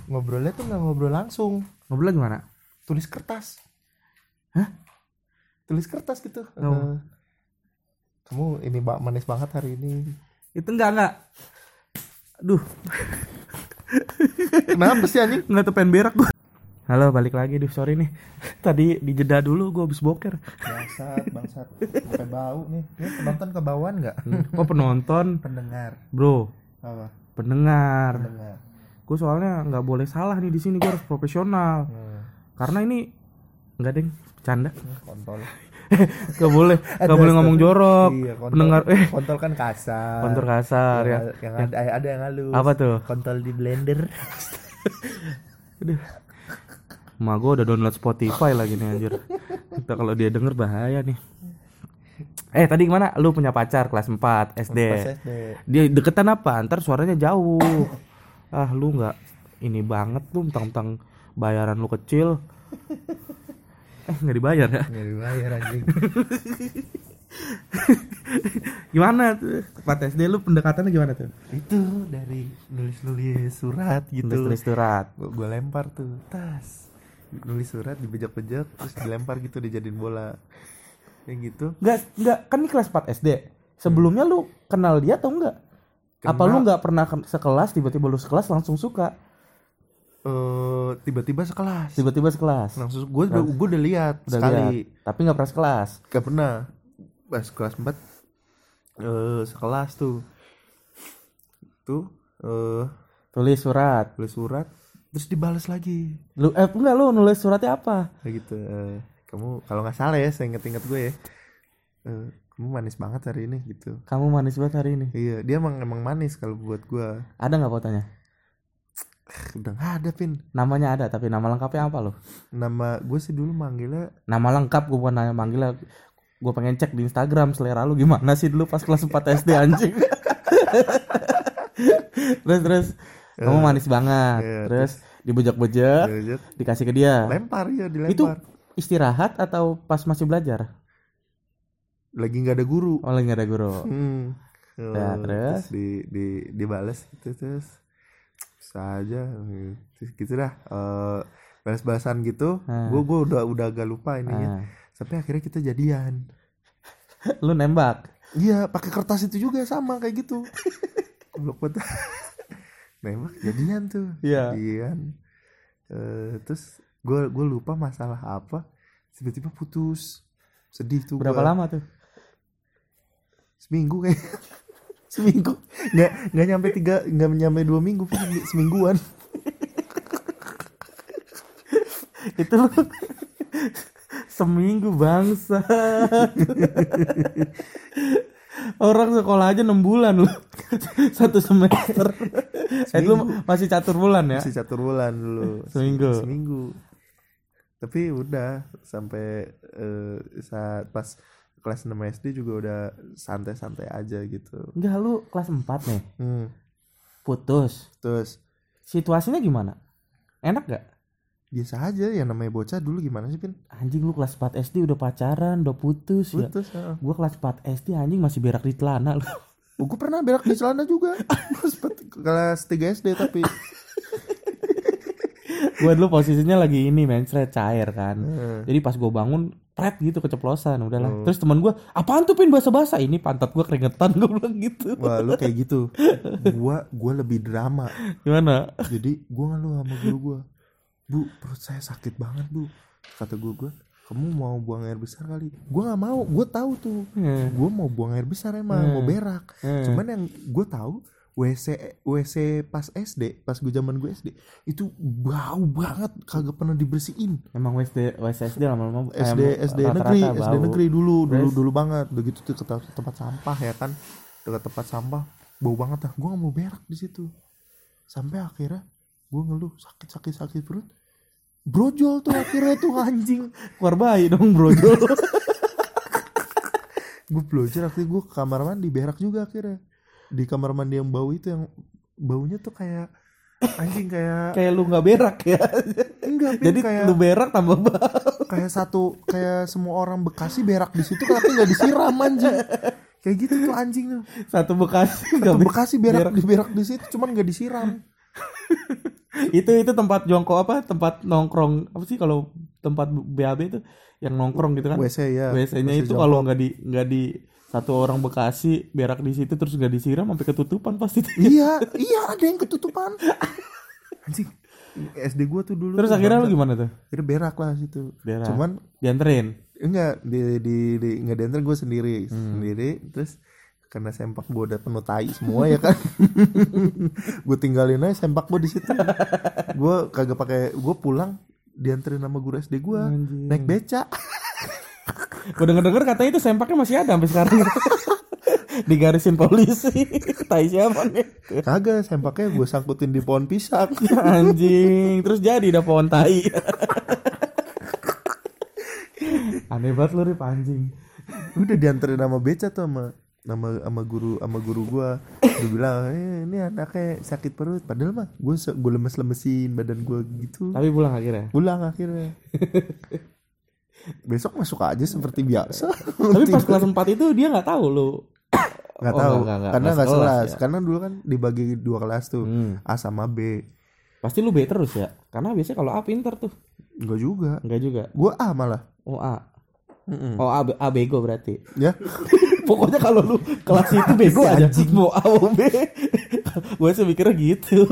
ngobrolnya tuh nggak ngobrol langsung Ngobrol gimana? tulis kertas Hah? tulis kertas gitu Oh. Eh, kamu ini manis banget hari ini Itu enggak enggak. Aduh, kenapa sih anjing nggak tuh pengen berak gua. Halo, balik lagi. Duh, sorry nih. Tadi dijeda dulu gua habis boker. bangsat bangsat sampai bau nih Ini penonton kebauan nggak Kok penonton, pendengar bro? apa Pendengar. pendengar Gue soalnya nggak boleh salah nih di sini. Gue harus profesional. Hmm. Karena ini Enggak deng, bercanda. kontol Gak boleh, gak boleh ngomong jorok. iya, kontol, Pendengar eh kontol kan kasar kontur kasar ya. yang, yang ada ada yang halus Apa tuh? kontol di blender Emak gue udah download Spotify lagi nih anjir. Kita kalau dia denger bahaya nih. Eh tadi gimana? Lu punya pacar kelas 4 SD. SD Dia deketan apa? Ntar suaranya jauh. ah lu nggak ini banget lu mentang-mentang bayaran lu kecil. Eh nggak dibayar ya? nggak dibayar anjing Gimana tuh? 4 SD lu pendekatannya gimana tuh? itu dari nulis nulis surat gitu Tulis surat. gue lempar tuh tas nulis surat dibejak-bejak terus dilempar gitu dijadiin bola kayak gitu Enggak, enggak kan ini kelas 4 SD. Sebelumnya lu kenal dia atau enggak? Apa Kenal. lu nggak pernah ke- sekelas tiba-tiba lu sekelas langsung suka? Eh tiba-tiba sekelas Tiba-tiba sekelas. langsung gue udah gue udah lihat Udah sekali lihat. Tapi nggak pernah sekelas. gak pernah pas kelas 4 eh sekelas tuh tuh eh Tulis surat. tulis surat terus dibales lagi Lu eh enggak lu nulis suratnya apa? kayak gitu eh, kamu kalau nggak salah ya saya inget-inget gue ya eh, kamu manis banget hari ini gitu Kamu manis banget hari ini. iya dia emang emang manis kalau buat gue Ada nggak fotonya? Udah nggak ada pin Namanya ada tapi nama lengkapnya apa lo? nama gue sih dulu manggilnya Nama lengkap gue bukan nanya manggilnya. Gue pengen cek di Instagram selera lu gimana sih dulu pas kelas 4 SD anjing. terus terus kamu manis banget. Iya, terus dibejak-bejak, Dilihat, dikasih ke dia. lempar ya Itu dilempar istirahat atau pas masih belajar? lagi nggak ada guru Oh lagi nggak ada guru. hmm. Eh, terus? di di dibales gitu terus bisa aja gitu, gitu dah Eh, balas-balasan gitu gue gue udah udah agak lupa ininya Ah. sampai akhirnya kita jadian Lu nembak. iya pakai kertas itu juga sama kayak gitu goblok banget nembak jadian tuh Iya. jadian Eh, terus gue gue lupa masalah apa tiba-tiba putus sedih tuh Berapa gua. lama tuh? seminggu kayak seminggu nggak nggak nyampe tiga nggak nyampe dua minggu semingguan Itu lu seminggu bangsa. Orang sekolah aja 6 bulan lu. Satu semester. Eh lu masih catur bulan ya? masih catur bulan dulu Seminggu. seminggu tapi udah sampai eh, saat pas kelas 6 SD juga udah santai-santai aja gitu Enggak lu kelas 4 nih. hmm. Putus. terus Situasinya gimana? Enak gak? biasa aja yang namanya bocah dulu gimana sih pin Anjing lu kelas 4 SD udah pacaran, udah putus ya. putus ya. Gua kelas 4 SD anjing masih berak di celana lu. Oh, gue pernah berak di celana juga kelas 3 SD tapi gua dulu posisinya lagi ini mencret cair kan. Hmm. Jadi pas gua bangun pret gitu keceplosan udahlah. Terus teman gua, "Apaan tuh pin bahasa-bahasa?" Ini pantat gua keringetan gua bilang gitu. wah lu kayak gitu gua gua lebih drama Gimana? jadi gua ngeluh sama guru gua bu perut saya sakit banget bu kata guru gua kamu mau buang air besar kali gua nggak mau gua tahu tuh Hmm. gua mau buang air besar emang mau berak Hmm. cuman yang gua tahu WC WC pas SD pas gue zaman gue SD itu bau banget kagak pernah dibersihin. Emang WSD WSSD lama-lama eh, SD SD rata-rata negeri bau. SD negeri dulu dulu Terus? dulu banget. Begitu tuh ke te- tempat sampah ya kan? Dekat tempat sampah bau banget dah. Gue gak mau berak di situ. Sampai akhirnya gue ngeluh sakit sakit sakit perut. Brojol tuh akhirnya tuh anjing. Keluar bayi dong brojol. gue belajar akhirnya gue ke kamar mandi berak juga akhirnya di kamar mandi yang bau itu yang baunya tuh kayak anjing kayak Kayak lu nggak berak ya. enggak Jadi kayak lu berak tambah bau. kayak satu kayak semua orang Bekasi berak di situ tapi nggak disiram anjing. Kayak gitu tuh anjing tuh. Satu Bekasi Satu Bekasi berak, di berak di situ cuman nggak disiram. Itu itu tempat jongkok apa tempat nongkrong apa sih kalau tempat BAB itu yang nongkrong gitu kan? WC ya. WC-nya WC itu kalau nggak di nggak di satu orang Bekasi berak di situ terus nggak disiram sampai ketutupan pasti. Iya iya ada yang ketutupan. Anjing SD gua tuh dulu terus tuh akhirnya lu gimana tuh? Akhirnya berak lah situ. Berak. cuman dianterin? Enggak di di, di nggak diantar gue sendiri Hmm. sendiri. Terus karena sempak gue udah penuh tai semua ya kan. Gue tinggalin aja sempak gue di situ. Gue kagak pakai gue pulang dianterin sama guru SD gue naik beca Gue denger-denger katanya itu sempaknya masih ada sampai sekarang. Digarisin polisi. Tai siapa nih? kagak sempaknya gue sangkutin di pohon pisang Anjing, terus jadi dah pohon tai. Aneh banget lu Rip anjing. udah dianterin sama beca tuh sama sama sama guru sama guru gua dia bilang eh, ini anaknya sakit perut padahal mah gue gue lemes lemesin badan gue gitu Tapi pulang akhirnya. pulang akhirnya besok masuk aja seperti biasa Tapi pas kelas 4 itu dia nggak tahu lu. nggak Oh, tahu nggak, nggak, nggak. karena Nggak sekelas ya. karena dulu kan dibagi dua kelas tuh Hmm. A sama B Pasti lu B terus ya. Karena biasanya kalau A pinter tuh. enggak juga Enggak juga. gue A malah Oh A. Mm-mm. Oh A, B- A bego berarti. ya Pokoknya kalau lu kelas itu bego aja mau A mau B. Gue sih mikirnya gitu.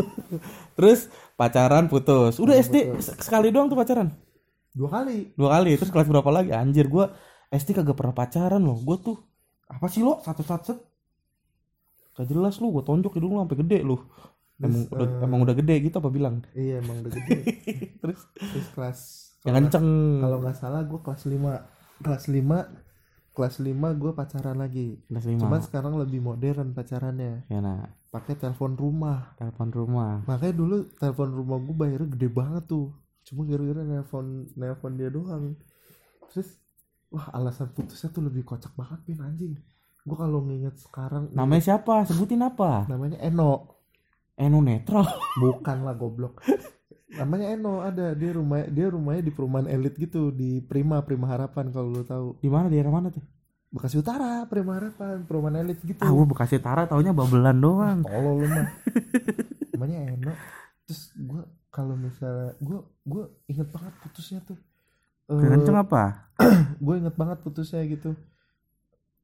Terus pacaran putus. Udah SD se- sekali doang tuh pacaran. Dua kali Dua kali. Terus kelas berapa lagi? Anjir gua SD kagak pernah pacaran loh. Gue tuh apa sih lo satu satu set? Gak jelas lu, gue tonjok hidung lu sampai gede lu. Emang, Terus, udah, eh, emang udah gede gitu apa bilang? iya emang udah gede Terus terus kelas yang kenceng. kalau nggak salah gue kelas 5 kelas 5 kelas 5 gue pacaran lagi Kelas lima. cuman sekarang lebih modern pacarannya Ya nah, pakai telepon rumah telepon rumah. makanya dulu telepon rumah gue bayarnya gede banget tuh cuma gara-gara nelpon nelpon dia doang terus wah alasan putusnya tuh lebih kocak banget pin anjing gue kalau nginget sekarang Namanya siapa? Sebutin apa? namanya Eno Eno netral. bukan lah goblok namanya Eno ada dia rumah dia rumahnya di perumahan elit gitu di Prima Prima Harapan kalau lo tahu Di mana daerah mana tuh? Bekasi Utara Prima Harapan perumahan elit gitu Ah, Bekasi Utara taunya babelan doang. tolol lu mah namanya Eno terus gue kalau misalnya gue gue inget banget putusnya tuh Eh, Kenceng apa? gue inget banget putusnya gitu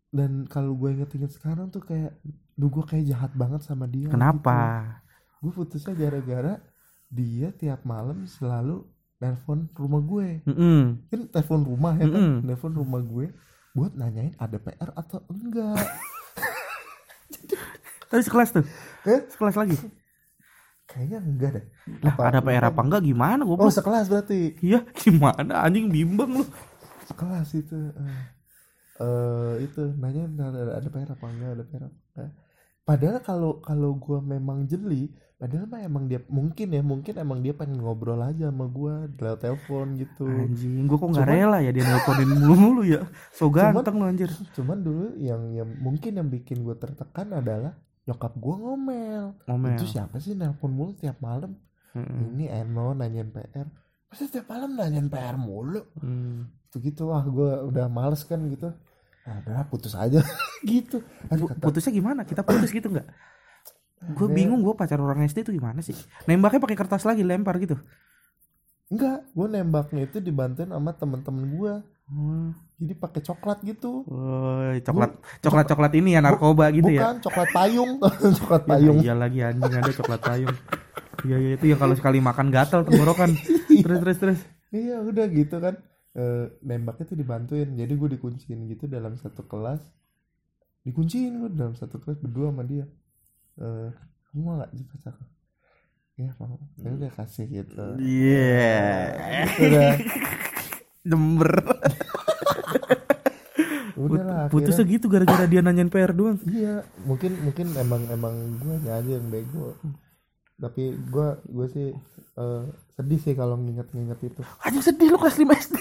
dan kalau gue inget-inget sekarang tuh kayak duh gue kayak jahat banget sama dia Kenapa? gue putusnya gara-gara dia tiap malam selalu telepon rumah gue Mm-mm. kan telepon rumah ya kan Mm-mm. telepon rumah gue buat nanyain ada PR atau enggak Tadi sekelas tuh. Eh? Sekelas lagi. Kayaknya enggak deh Lah, ada PR apa enggak gimana oh gua? sekelas berarti Iya, gimana anjing bimbang lu. sekelas itu eh Eh, itu nanya ada, ada PR apa enggak ada PR apa enggak. padahal kalau kalau gue memang jeli padahal mah emang dia mungkin ya mungkin emang dia pengen ngobrol aja sama gue lewat telepon gitu Anjing, gua kok nggak Cuman- rela ya dia nelponin mulu ya. So Cuman- ganteng lu anjir. cuman dulu yang yang mungkin yang bikin gue tertekan adalah nyokap gue ngomel Ngomel. itu siapa sih nelpon mulu tiap malam Mm-mm. ini Eno nanyain PR masa tiap malam nanyain PR mulu Hmm. gitu gitu ah gue udah males kan gitu ah, udah putus aja gitu Aduh, Pu- kata, Putusnya gimana? Kita putus gitu nggak? Gue Ada- bingung gue pacar orang SD itu gimana sih? Nembaknya pakai kertas lagi lempar gitu. enggak gue nembaknya itu dibantuin sama temen-temen gue Oh, jadi pakai coklat gitu Woi, coklat coklat coklat ini ya narkoba gitu ya. bukan coklat payung coklat payung Ya, iya lagi anjing ada coklat payung. Iya iya itu yang kalau sekali makan gatal tenggorokan. terus terus terus. iya udah gitu kan Eh, nembaknya tuh dibantuin jadi gue dikunciin gitu dalam satu kelas dikunciin gue dalam satu kelas berdua sama dia Eh, kamu mau gak jadi pacar ya mau ya udah kasih gitu Iya. udah Jember. Udah lah Putusnya akhirnya gitu gara-gara dia nanyain PR doang. iya mungkin mungkin emang emang gue aja yang bego tapi gue gue sih eh, sedih sih kalau nginget-nginget itu Anjing sedih lu kelas 5 SD.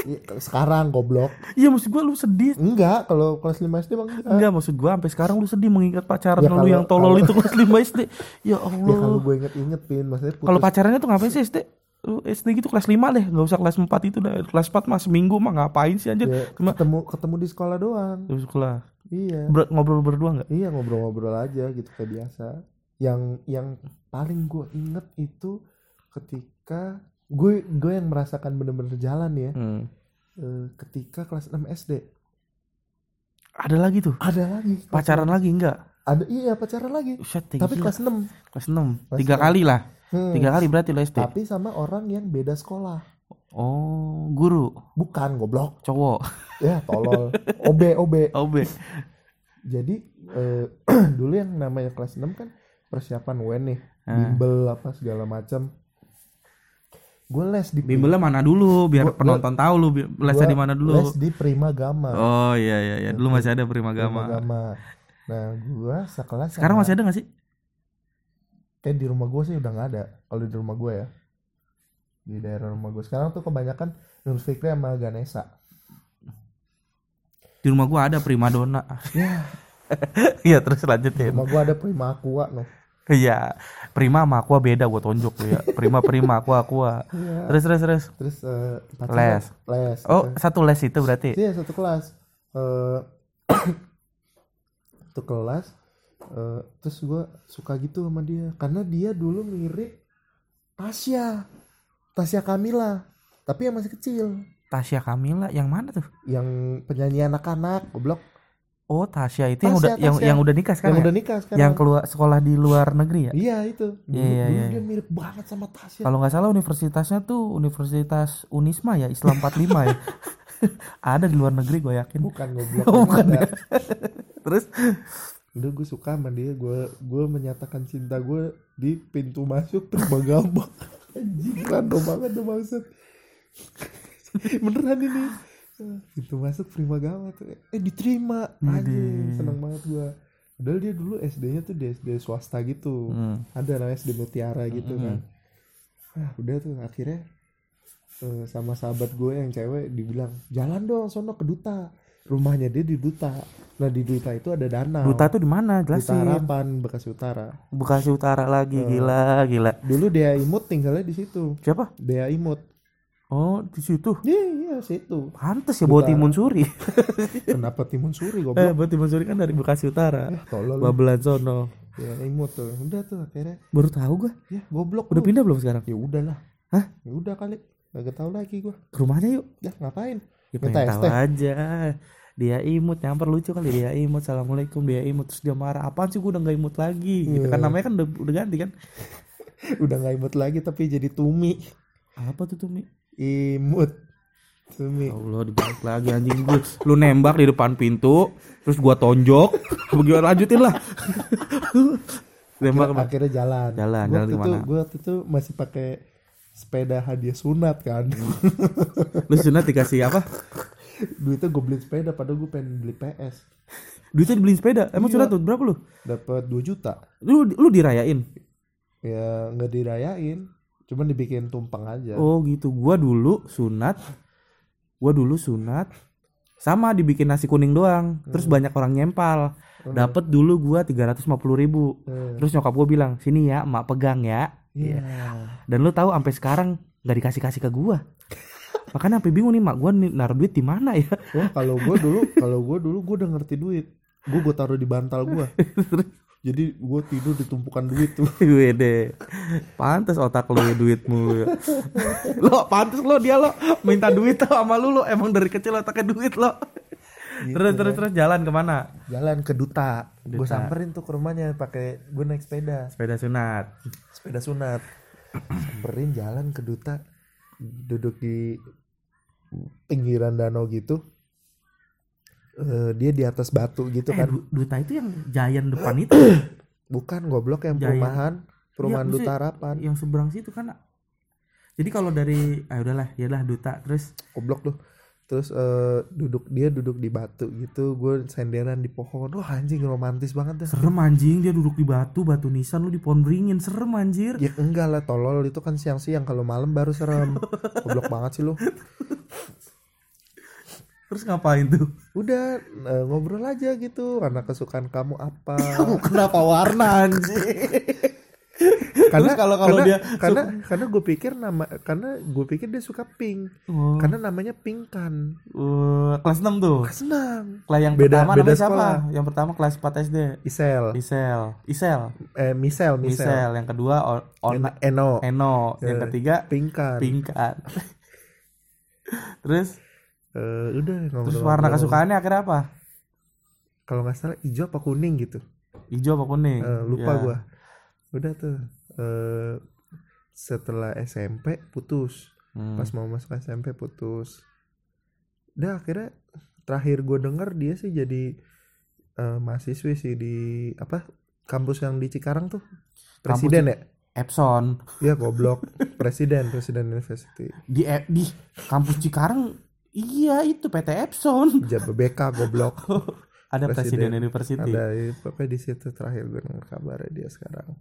Iya, sekarang goblok Iya maksud gua lu sedih. enggak kalau kelas 5 SD bang enggak Enggak maksud gua sampai sekarang lu sedih mengingat pacaran Ya, lu kalau- yang tolol kalau- itu kelas 5 SD. Ya ya kalau Allah. gue inget-inget pin maksudnya putus Kalau pacarannya tuh ngapain sih SD? Lu SD gitu kelas 5 deh, nggak usah kelas 4 itu dah. Kelas 4 mah seminggu mah ngapain sih anjir? ya, Cuma ketemu ketemu di sekolah doang terus sekolah. iya Ber- ngobrol berdua nggak? iya ngobrol-ngobrol aja gitu kayak biasa yang yang paling gue inget itu ketika gue gue yang merasakan bener-bener jalan ya Hmm. eh, ketika kelas 6 SD Ada lagi tuh. ada lagi Pacaran lagi enggak? ada iya pacaran lagi Set, tapi kelas 6 kelas 6. kelas Tiga enam. kali lah. Hmm. Tiga kali berarti lo SD. tapi sama orang yang beda sekolah Oh, guru, bukan goblok cowok. ya tolol OB OB OB. jadi eh, dulu yang namanya kelas 6 kan persiapan UN nih Ah. bimbel apa segala macam gue les di Bimbelnya mana dulu biar Gua- penonton tahu lu lesnya di mana dulu. les di Prima Gama Oh iya iya iya. Dulu masih ada Prima Prima Gama. Gama nah gue sekelas Sekarang sama- masih ada gak sih? Kayak di rumah gue sih udah nggak ada kalau di rumah gue ya di daerah rumah gue sekarang tuh kebanyakan Nur Fikri sama Ganesha Di rumah gua ada Primadona. ya Iya terus lanjutin. rumah gue ada Prima Aqua no Iya. Prima sama Aqua beda gua tonjok lu ya. Prima Prima Aqua Aqua. Iya. Terus terus terus. terus pacaran. Les. les Oh, gitu. satu les itu berarti. Iya satu kelas. Eh satu kelas. Eh, terus gue suka gitu sama dia karena dia dulu mirip Tasya, Tasya Kamila, tapi yang masih kecil, Tasya Kamila yang mana tuh? yang penyanyi anak-anak, goblok, Oh, Tasya itu yang Tasya, udah yang Tasya. yang udah nikah yang sekarang. udah ya? nikah sekarang. Yang keluar sekolah di luar negeri ya? Iya itu. Dulu, Iya, dulu iya, dia iya. mirip banget sama Tasya. Kalau nggak salah universitasnya tuh Universitas Unisma ya, Islam 45 ya. Ada di luar negeri gue yakin. Bukan goblok. Oh, bukan ya. Terus Udah gue suka sama dia, gue gue menyatakan cinta gue di pintu masuk Gama. Anjing random banget tuh maksud. Beneran ini. Pintu masuk Prima Gama tuh. Eh diterima. Anjing, seneng banget gue. Padahal dia dulu SD-nya tuh di SD swasta gitu. Hmm. Ada namanya SD Mutiara gitu kan. Ah, udah tuh akhirnya eh, sama sahabat gue yang cewek dibilang jalan dong sono ke duta rumahnya dia di duta nah di duta itu ada danau Duta tuh di mana? Duta Jelasin. Harapan Bekasi Utara Bekasi Utara lagi, Oh. gila, gila. dulu Dea Imut tinggalnya di situ Siapa? Dea Imut Oh, di situ. iya iya situ Pantes ya Duta. timun suri. kenapa Timun Suri eh, goblok bawa timun suri kan dari Bekasi Utara. eh tolol. Babelan sono. Dea Imut tuh udah tuh akhirnya Baru tahu gua. ya goblok Udah lu. pindah belum sekarang? ya udahlah Hah? ya udah kali Gak tahu lagi gue Ke rumahnya yuk. ya ngapain Ya pengen es tahu aja. Dia imut nyamper lucu kali dia imut. Assalamualaikum dia imut terus dia marah. Apaan sih gua udah gak imut lagi? Gitu kan Iya. namanya kan udah, udah ganti kan. udah nggak imut lagi tapi jadi Tumi Apa tuh tuh Mi? imut Tumi Allah dibalik lagi anjing gue. Lu nembak di depan pintu, terus gua tonjok. Bagaimana lanjutin lah. nembak apa? akhirnya jalan Jalan, Gua jalan waktu ke mana? gue waktu itu masih pakai sepeda hadiah sunat kan Lu sunat dikasih apa? duitnya gue beli sepeda padahal gue pengen beli PS Duitnya dibeliin sepeda. Emang Iya. sunat tuh berapa lu? dapat 2 juta Lu lu dirayain. ya nggak dirayain cuman dibikin tumpeng aja Oh gitu. Gua dulu sunat. Gua dulu sunat sama dibikin nasi kuning doang. Terus Hmm. banyak orang nyempal. Dapat dulu gua 350 ribu. Eh, Terus nyokap gua bilang, "Sini ya, emak pegang ya." Iya Dan lu tahu sampai sekarang nggak dikasih-kasih ke gua. Makanya sampai bingung nih mak gua nih, naruh duit di mana ya? Wah kalau gue dulu kalau gue dulu gue udah ngerti duit gue gue taruh di bantal gue jadi gue tidur di tumpukan duit tuh Wede. Pantes otak lu ya duit mulu ya. lo pantes lo dia lo minta duit tuh sama lu lo emang dari kecil otaknya duit lo. Gitu terus terus terus jalan ke mana? jalan ke duta, gue Duta. samperin tuh ke rumahnya pakai gue naik sepeda. Sepeda sunat. sepeda sunat. Samperin jalan ke duta. Duduk di pinggiran danau gitu. Eh, dia di atas batu gitu Eh, kan. Du- Duta itu yang Giant depan itu? Bukan goblok yang Jaya. perumahan. Perumahan Iya, duta harapan. yang seberang situ kan. Jadi kalau dari ah udahlah, ya lah Duta. Terus goblok tuh terus eh, duduk dia duduk di batu gitu. Gue senderan di pohon. Wah anjing romantis banget dah. Serem anjing dia duduk di batu, batu nisan lu di pohon beringin, serem anjir. ya enggak lah tolol. Itu kan siang-siang. Kalau malam baru serem. Goblok banget sih lu. Terus ngapain tuh? udah eh, ngobrol aja gitu. Anak kesukaan kamu apa? Kenapa warna anjing? karena kalau- kalau karena- dia karena karena gue pikir nama karena gue pikir dia suka pink Oh. karena namanya pink kan Uh, kelas 6 tuh. senang Kelas yang Beda- pertama beda siapa? Yang pertama kelas 4 SD. Isel Isel. Isel. eh Misel Misel Misel. Yang kedua O- Ona, Eno Eno. Yang Eh, ketiga Pinkan Pingkan. Terus Eh, udah ngobrol terus warna kesukaannya akhirnya apa? kalau nggak salah hijau apa kuning gitu Hijau apa kuning? Eh, lupa Ya. gua udah tuh eh setelah SMP putus Hmm. pas mau masuk SMP putus udah akhirnya terakhir gue denger dia sih jadi eh, mahasiswi sih di apa kampus yang di Cikarang tuh presiden ya Epson Iya goblok. Presiden, Presiden University. di E- di kampus Cikarang iya itu PT Epson Jababeka goblok. ada Presiden. presiden, university Ada di- pokoknya di situ terakhir gue denger kabarnya dia sekarang.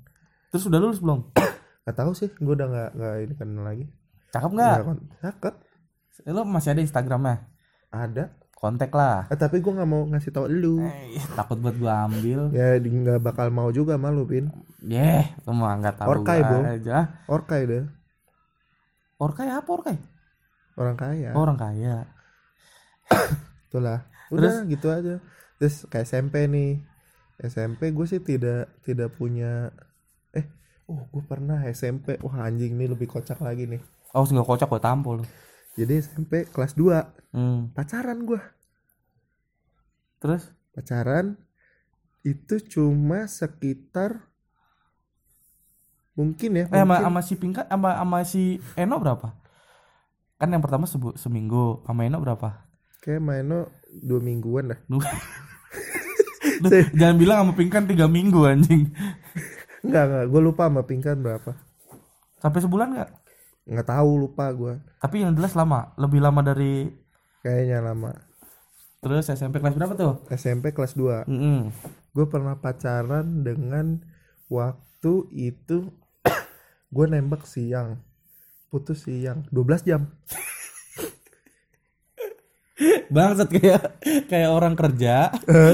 Terus udah lulus belum Gak tahu sih, gue udah gak, nggak ini kenal lagi. cakep Nggak kon- Cakep. lo masih ada Instagramnya Ada. kontak lah Eh, tapi gue nggak mau ngasih tau lu. Eh, takut buat gua ambil Ya nggak bakal mau juga malu Pin. Yeh, lu mah nggak tahu Orkai, Bro. aja. Orkai deh. Orkai apa orkai? Orang kaya. Orang kaya. Itulah. Udah gitu aja. Terus kayak SMP nih. SMP gue sih tidak tidak punya eh oh gue pernah SMP wah anjing nih lebih kocak lagi nih Oh, nggak kocak gua tampol. jadi SMP kelas 2 Hmm. pacaran gue Terus pacaran itu cuma sekitar mungkin ya eh mungkin. sama si Pinka sama sama si Eno berapa? Kan yang pertama sebu, seminggu, sama Eno berapa? kayak Maino dua mingguan dah Lu Jangan bilang sama Pinkan tiga minggu anjing. Enggak enggak gue lupa sama Pinkan berapa. Sampai sebulan nggak? nggak tahu lupa gue Tapi yang jelas lama, lebih lama dari kayaknya lama. Terus SMP kelas berapa tuh? SMP kelas 2 Mm gue pernah pacaran dengan waktu itu gue nembak siang. Putus siang. 12 jam. Bangsat kayak kayak orang kerja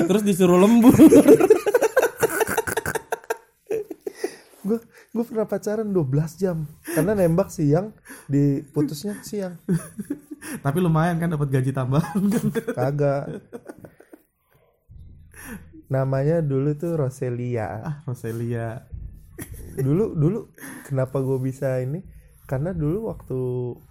terus disuruh lembur. gue pernah pacaran 12 jam. Karena nembak siang diputusnya siang. Tapi lumayan kan dapat gaji tambahan kan. kagak. Namanya dulu tuh Roselia. Ah, Roselia. dulu dulu kenapa gue bisa ini? Karena dulu waktu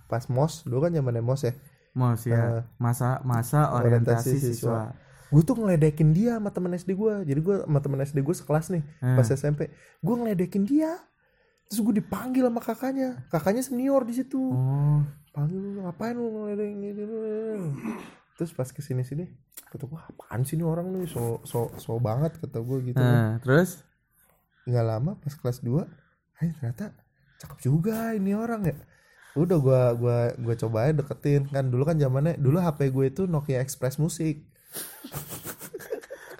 pas mos dulu kan zaman mos ya. Mos ya, masa masa orientasi, orientasi siswa. gue tuh ngeledekin dia sama temen SD gue jadi gue sama temen SD gue sekelas nih Hmm. pas SMP gue ngeledekin dia terus gue dipanggil sama kakaknya. Kakaknya senior di situ. Oh, panggil lu ngapain lu? Ngeledekin gitu terus pas ke sini sini kata gue apaan sih ini orang nih? So so so banget kata gue gitu nah, terus? Nggak lama pas kelas 2 eh ternyata cakep juga ini orang ya. Udah gua gua gua cobain deketin. Kan dulu kan zamannya dulu HP gue itu Nokia Express Musik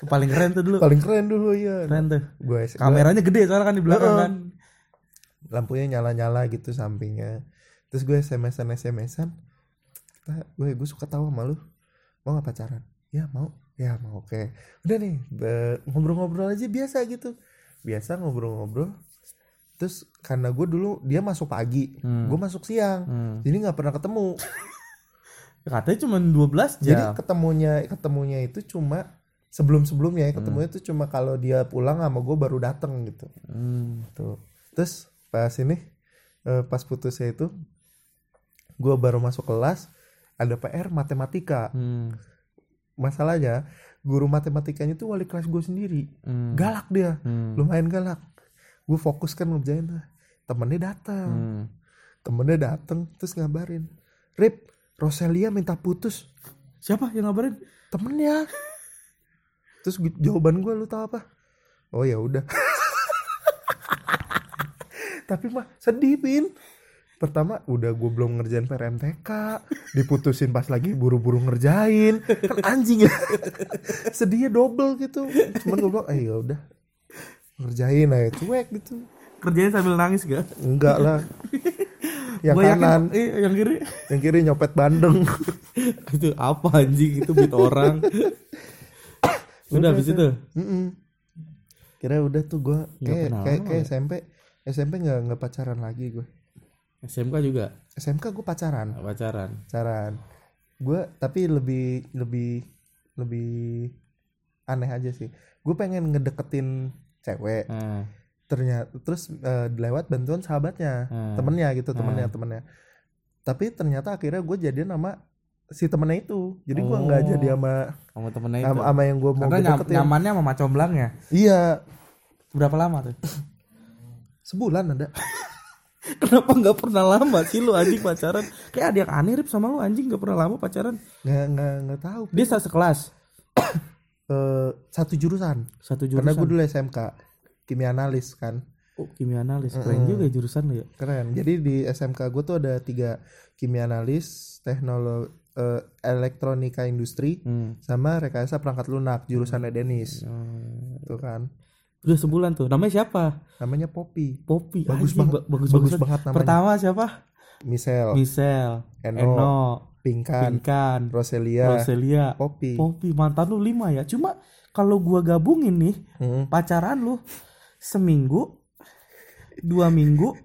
paling keren tuh dulu. paling keren dulu ya Keren tuh. gue Kameranya gede soalnya kan di belakang kan. Lampunya nyala nyala gitu sampingnya. Terus gue SMS-an SMS-an kita gue gue suka tahu sama lu. Mau nggak pacaran? Ya mau. Ya mau oke. Udah nih ngobrol-ngobrol aja biasa gitu. Biasa ngobrol-ngobrol. Terus karena gue dulu dia masuk pagi Hmm. gue masuk siang. Hmm. jadi nggak pernah ketemu. Katanya cuma 12 jadi jam. ketemunya ketemunya itu cuma sebelum sebelumnya ketemunya itu cuma kalau dia pulang sama gue baru dateng gitu. Hmm. tuh. Terus pas ini eh, pas putusnya itu gue baru masuk kelas ada PR matematika. Hmm. masalahnya guru matematikanya itu wali kelas gue sendiri. Hmm. galak dia. Hmm. lumayan galak. Gue fokus kan ngerjain temennya datang Hmm. temennya datang terus ngabarin. Rip Roselia minta putus. Siapa yang ngabarin? temennya. Terus jawaban gue lu tau apa? Oh ya udah tapi mah sedih pin pertama udah gue belum ngerjain PR MTK diputusin pas lagi buru-buru ngerjain kan anjing ya sedihnya double gitu cuman gue bilang eh ya udah ngerjain aja cuek gitu Kerjanya sambil nangis gak? enggak lah yang Gua yakin- kanan eh, yang kiri. yang kiri nyopet bandeng itu apa anjing itu beat orang. Udah habis itu. Mm-mm. Kira udah tuh gue kayak kayak kayak ya? SMP SMP nggak nggak pacaran lagi gue SMK juga SMK gue pacaran pacaran. pacaran gue tapi lebih lebih lebih aneh aja sih gue pengen ngedeketin cewek Nah, ternyata terus eh, lewat bantuan sahabatnya Hmm. temennya gitu temennya Hmm. temennya tapi ternyata akhirnya gue jadian sama si temennya itu jadi gue nggak Oh. jadi sama sama temennya itu. sama, sama yang gue mau Karena nyamannya sama macomblangnya. iya Berapa lama tuh? Sebulan ada Kenapa nggak pernah lama sih lu anjing pacaran? Kayak ada yang aneh Rip sama lu anjing nggak pernah lama pacaran. nggak nggak nggak tahu Dia sekelas Eh, satu jurusan satu karena gue jurusan. dulu SMK kimia analis kan Oh, kimia analis. Keren juga ya jurusan lu ya. keren jadi di SMK gue tuh ada tiga kimia analis teknologi elektronika industri Hmm. sama rekayasa perangkat lunak jurusannya Denis Oh. tuh kan Udah sebulan tuh. Namanya siapa? namanya Poppy Poppy. Bagus Anjing, banget. ba- bagus, Bagus bagus banget namanya. Pertama siapa? Michelle Michelle, Eno, Eno, Pinkan Pinkan, Roselia Roselia, Poppy Poppy. Mantan lu lima ya. Cuma kalau gua gabungin nih Hmm. pacaran lu seminggu, dua minggu,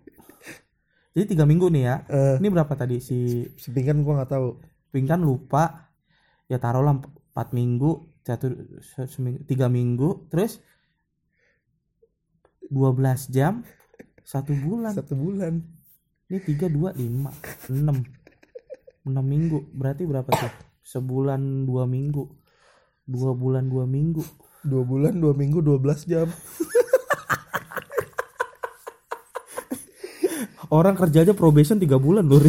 jadi tiga minggu nih ya. Eh, Ini berapa tadi si si Pinkan gue nggak tahu Pinkan lupa. Ya taruhlah emp- empat minggu, satu se- seminggu, tiga minggu, terus 12 jam satu bulan. satu bulan Ini tiga dua lima enam enam minggu. Berarti berapa tuh? Sebulan dua minggu. Dua bulan dua minggu. dua bulan dua minggu 12 jam Orang kerja aja probation tiga bulan loh.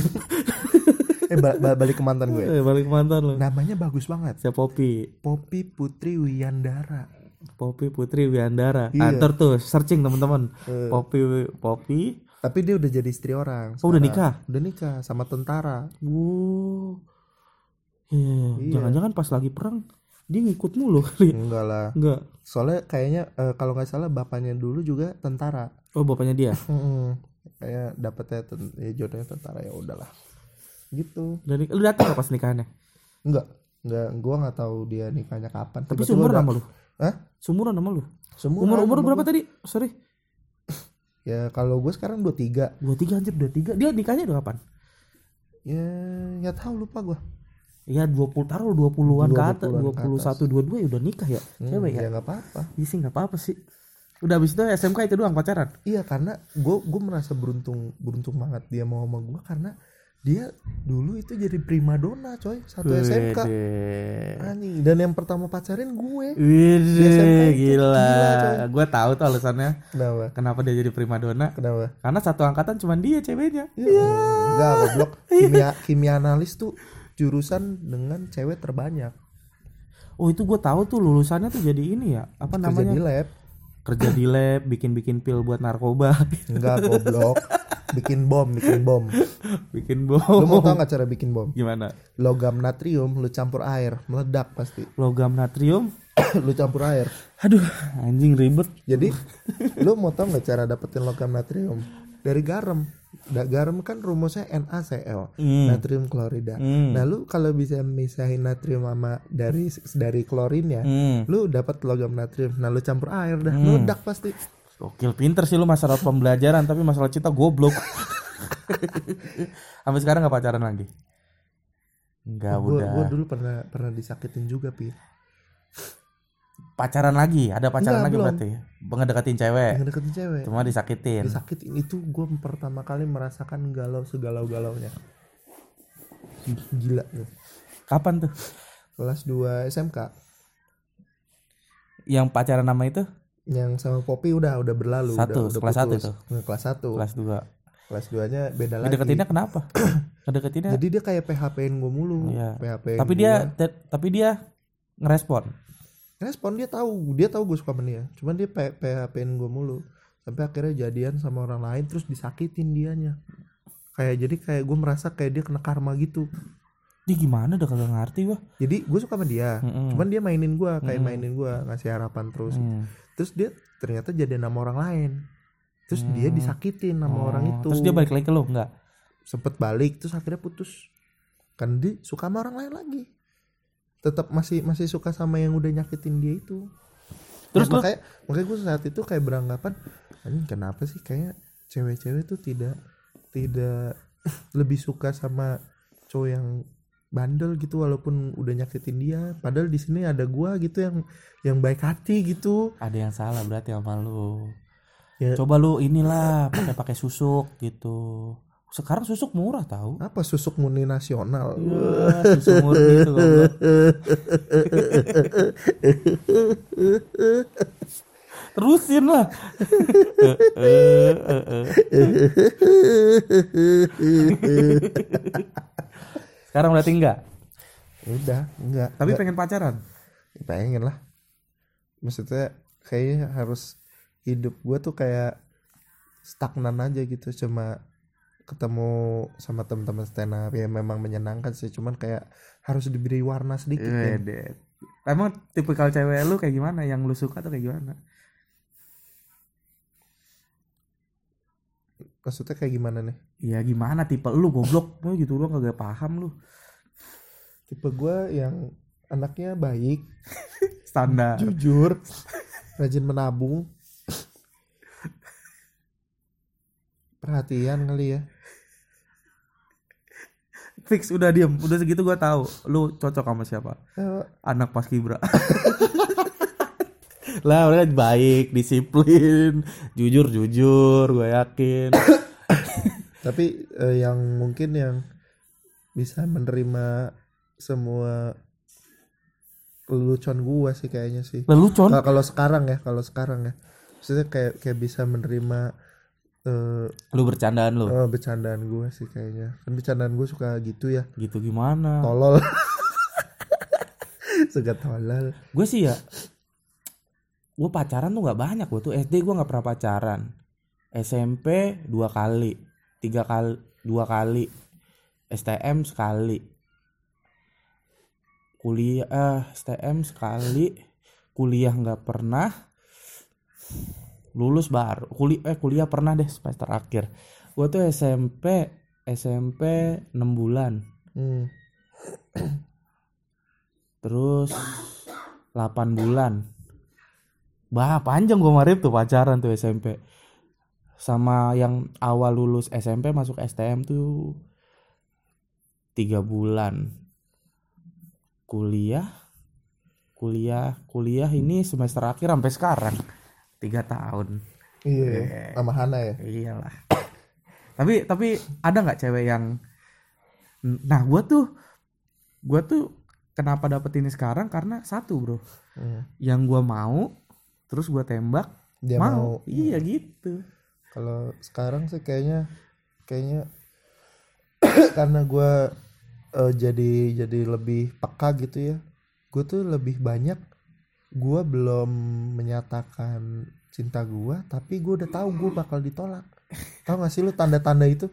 Eh ba- ba- balik ke mantan gue Eh, balik ke mantan lo. namanya bagus banget Siapa Poppy? Poppy Putri Wiyandara Poppy Putri Wiandara. Iya. Antar tuh searching teman-teman. Eh. Poppy Poppy. tapi dia udah jadi istri orang Oh, udah sekarang. nikah? udah nikah sama tentara Wow. Iya, Iya. jangan-jangan pas lagi perang dia ngikut mulu kali. ya? enggak lah Enggak. soalnya kayaknya eh, kalau nggak salah bapaknya dulu juga tentara Oh, bapaknya dia. Kayak dapetnya ten- ya jodohnya tentara ya udahlah gitu Dari lu datang pas nikahannya? enggak enggak gua nggak tahu dia nikahnya kapan Tapi seumuran udah- sama lu. Hah? Seumuran sama lu. Seumuran Umur umur berapa gua. tadi? Sorry. ya kalau gue sekarang 23 dua tiga anjir dua tiga. Dia nikahnya udah kapan? Ya nggak tahu lupa gua. Ya 20 taruh 20-an ke atas. 20-an ke 21 22 ya udah nikah ya. Cewek ya? ya nggak apa-apa. Iya sih nggak apa-apa sih. Udah habis itu SMK itu doang pacaran? Iya karena gue gue merasa beruntung beruntung banget dia mau sama gue karena dia dulu itu jadi primadona coy satu SMK Anjing. dan yang pertama pacarin gue SMK itu gila. gila, coy. Gue tahu tuh alasannya kenapa kenapa dia jadi primadona. kenapa Karena satu angkatan cuma dia ceweknya. Iya. Enggak, goblok. Kimia kimia analis tuh jurusan dengan cewek terbanyak. Oh itu gue tahu tuh lulusannya tuh jadi ini ya apa Kerja namanya di lab. kerja di lab bikin bikin pil buat narkoba Enggak, goblok. Bikin bom, bikin bom. bikin Lu mau bom tau gak cara bikin bom? gimana Logam natrium lu campur air, meledak pasti. logam natrium lu campur air. aduh anjing ribet Jadi lu mau tau gak cara dapetin logam natrium? Dari garam. Da- garam kan rumusnya NaCl, Hmm. natrium klorida. Hmm. Nah, lu kalau bisa misahin natrium sama dari dari klorinnya, Hmm. lu dapat logam natrium. Nah, lu campur air dah, meledak pasti. Gokil pinter sih lu masalah pembelajaran tapi masalah cinta goblok. Sampai sekarang nggak pacaran lagi? Enggak gue udah. dulu pernah pernah disakitin juga pi Pacaran lagi, ada pacaran Enggak, lagi belum. berarti. Ngedeketin cewek. yang deketin cewek Cuma disakitin. disakitin itu gue pertama kali merasakan galau segalau galaunya gila tuh Kapan tuh? kelas 2 SMK Yang pacaran nama itu? Yang sama Poppy udah udah berlalu Satu, udah, udah kelas satu. Nah, kelas 1 Kelas 2. kelas 2 nya beda lagi Ngedeketinnya kenapa? Ngedeketinnya jadi dia kayak PHP-in gue mulu Iya. PHP tapi dia te- tapi dia ngerespon. respon dia tahu dia tahu gue suka sama dia cuman dia PHP-in gue mulu sampai akhirnya jadian sama orang lain terus disakitin dianya kayak jadi kayak gue merasa kayak dia kena karma gitu Dia gimana udah kagak ngerti gua. jadi gue suka sama dia Mm-mm. cuman dia mainin gue kayak mainin gue ngasih harapan terus Hmm. Terus dia ternyata jadi nama orang lain. Terus dia disakitin orang Oh, itu. Terus dia balik lagi ke lu enggak? sempet balik terus akhirnya putus. Kan dia suka sama orang lain lagi. Tetap masih masih suka sama yang udah nyakitin dia itu. Terus Nah, makanya makanya gue saat itu kayak beranggapan anjing kenapa sih kayak cewek-cewek tuh tidak tidak lebih suka sama cowok yang bandel gitu walaupun udah nyakitin dia padahal di sini ada gua gitu yang yang baik hati gitu ada yang salah berarti sama lu. Ya. Coba lu inilah pakai pakai susuk gitu. Sekarang susuk murah tahu. apa susuk murni nasional Wah, susu murni itu. Terusin lah. Sekarang berarti enggak. Ya udah enggak Tapi pengen pacaran. pengen lah maksudnya kayaknya harus hidup gua tuh kayak stagnan aja gitu cuma ketemu sama teman-teman stand up ya memang menyenangkan sih cuman kayak harus diberi warna sedikit ya. Emang tipikal cewek lu kayak gimana? Yang lu suka tuh kayak gimana? maksudnya kayak gimana nih Ya gimana tipe lu goblok lu gitu lu kagak paham lu. tipe gue yang anaknya baik Standar. jujur rajin menabung perhatian kali ya Fix udah diem, udah segitu gua tahu lu cocok sama siapa. Eh, Anak pas kibra. lah mereka baik, disiplin, jujur jujur, gue yakin. tapi eh, yang mungkin yang bisa menerima semua lelucon gua sih kayaknya sih. Lelucon. Kalau- kalau sekarang ya kalau sekarang ya. Maksudnya kayak kayak bisa menerima eh Lu bercandaan lu. eh, bercandaan gua sih kayaknya. Kan bercandaan gue suka gitu ya. Gitu gimana? tolol. Suka tolol. Gue sih ya gue pacaran tuh nggak banyak gue tuh SD gue nggak pernah pacaran. SMP dua kali tiga kali dua kali. STM sekali. Kuliah eh, STM sekali. Kuliah nggak pernah. Lulus baru. Kuliah eh kuliah pernah deh semester akhir. Gue tuh SMP SMP 6 bulan. Hmm. Terus 8 bulan. Bah, panjang gua marip tuh pacaran tuh SMP. Sama yang awal lulus SMP masuk STM tuh tiga bulan. Kuliah, kuliah, kuliah ini semester akhir sampai sekarang tiga tahun. iya sama Hana ya Iyalah. tapi tapi ada nggak cewek yang nah gua tuh gua tuh kenapa dapet ini sekarang karena satu bro Hmm. yang gua mau terus gua tembak dia mau. mau iya gitu kalau sekarang sih kayaknya kayaknya karena gue jadi jadi lebih peka gitu ya. Gue tuh lebih banyak gue belum menyatakan cinta gue tapi gue udah tahu gue bakal ditolak. Tau gak sih lu tanda-tanda itu?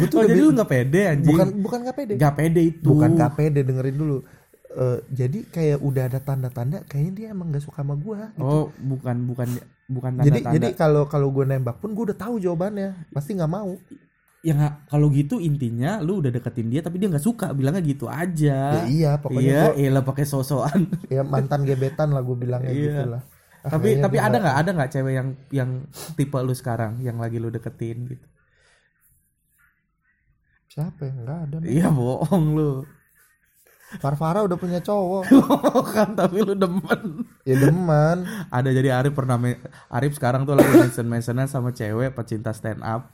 Gue tuh oh udah jadi lu nggak pede anjing? Bukan bukan gak pede. Nggak pede itu. Bukan gak pede dengerin dulu Eh, jadi kayak udah ada tanda-tanda kayaknya dia emang gak suka sama gue oh bukan bukan bukan jadi tanda-tanda. jadi kalau kalau gue nembak pun gue udah tahu jawabannya pasti nggak mau. Ya nggak kalau gitu intinya lu udah deketin dia tapi dia nggak suka bilangnya gitu aja. Ya iya pokoknya iya iya pakai sosokan. Ya mantan gebetan lah gue bilangnya Iya. gitu lah. Ah, tapi tapi ada nggak ada nggak cewek yang yang tipe lu sekarang yang lagi lu deketin gitu? Siapa ya? Nggak ada iya bohong lu Farfara udah punya cowok. Kan tapi lu demen. Ya demen. Ada jadi Arif pernah me- Arif sekarang tuh lagi mention mentionan sama cewek pecinta stand up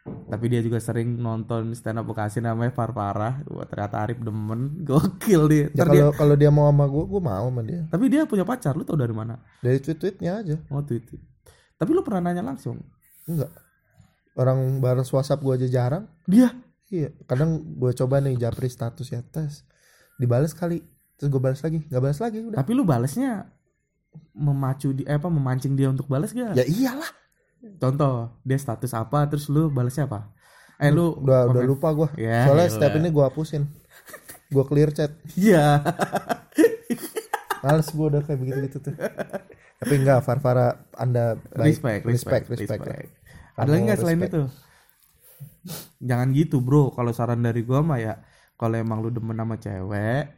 tapi dia juga sering nonton stand up Bekasi namanya Farfara. Wah, ternyata Arif demen. Gokil dia. Ya Ntar dia- kalau kalau dia mau sama gue gue mau sama dia. Tapi dia punya pacar lu tau dari mana? Dari tweet tweetnya aja. Oh tweet tweet. tapi lu pernah nanya langsung? Enggak. Orang balas WhatsApp gue aja jarang. Dia? Iya kadang gue coba nih japri status ya tes dibales kali terus gue balas lagi nggak balas lagi udah tapi lu balesnya memacu di eh, apa memancing dia untuk balas gak ya iyalah contoh dia status apa terus lu balasnya apa eh lu udah udah komen- lupa gue Ya, soalnya elah. setiap ini gue hapusin gue clear chat iya Males gue udah kayak begitu gitu tuh. Tapi enggak, Farfara Anda baik. respect, respect, respect, respect. respect. Ada lagi nggak selain itu? Jangan gitu bro. Kalau saran dari gua mah ya, kalau emang lu demen sama cewek,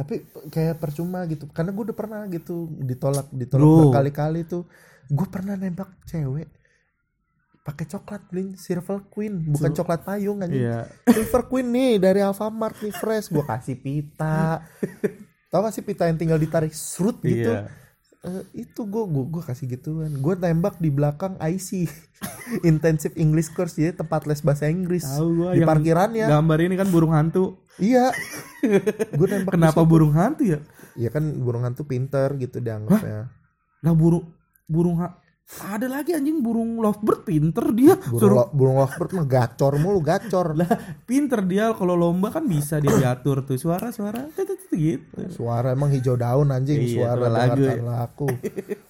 Tapi kayak percuma gitu. Karena gue udah pernah gitu ditolak, ditolak berkali-kali tuh. Gue pernah nembak cewek pakai coklat bling Silver Queen bukan coklat payung aja iya. Silver Queen nih dari Alfamart nih fresh gue kasih pita tau gak sih pita yang tinggal ditarik serut gitu Iya. Eh, itu gue gue gue kasih gituan. Gue tembak di belakang IC intensive English course jadi tempat les bahasa Inggris. Tahu gua di parkirannya. Gambar ini kan burung hantu. iya. Gue tembak Kenapa burung hantu ya? Iya kan burung hantu pinter gitu dianggapnya. Nah burung burung ha- ada lagi anjing burung lovebird pinter dia. Burung, suruh lo, burung lovebird mah gacor mulu gacor. Lah pinter dia kalau lomba kan bisa dia diatur tuh tut, tut, gitu. Suara emang hijau daun anjing. Iya, suara lagu. dengarkanlah aku.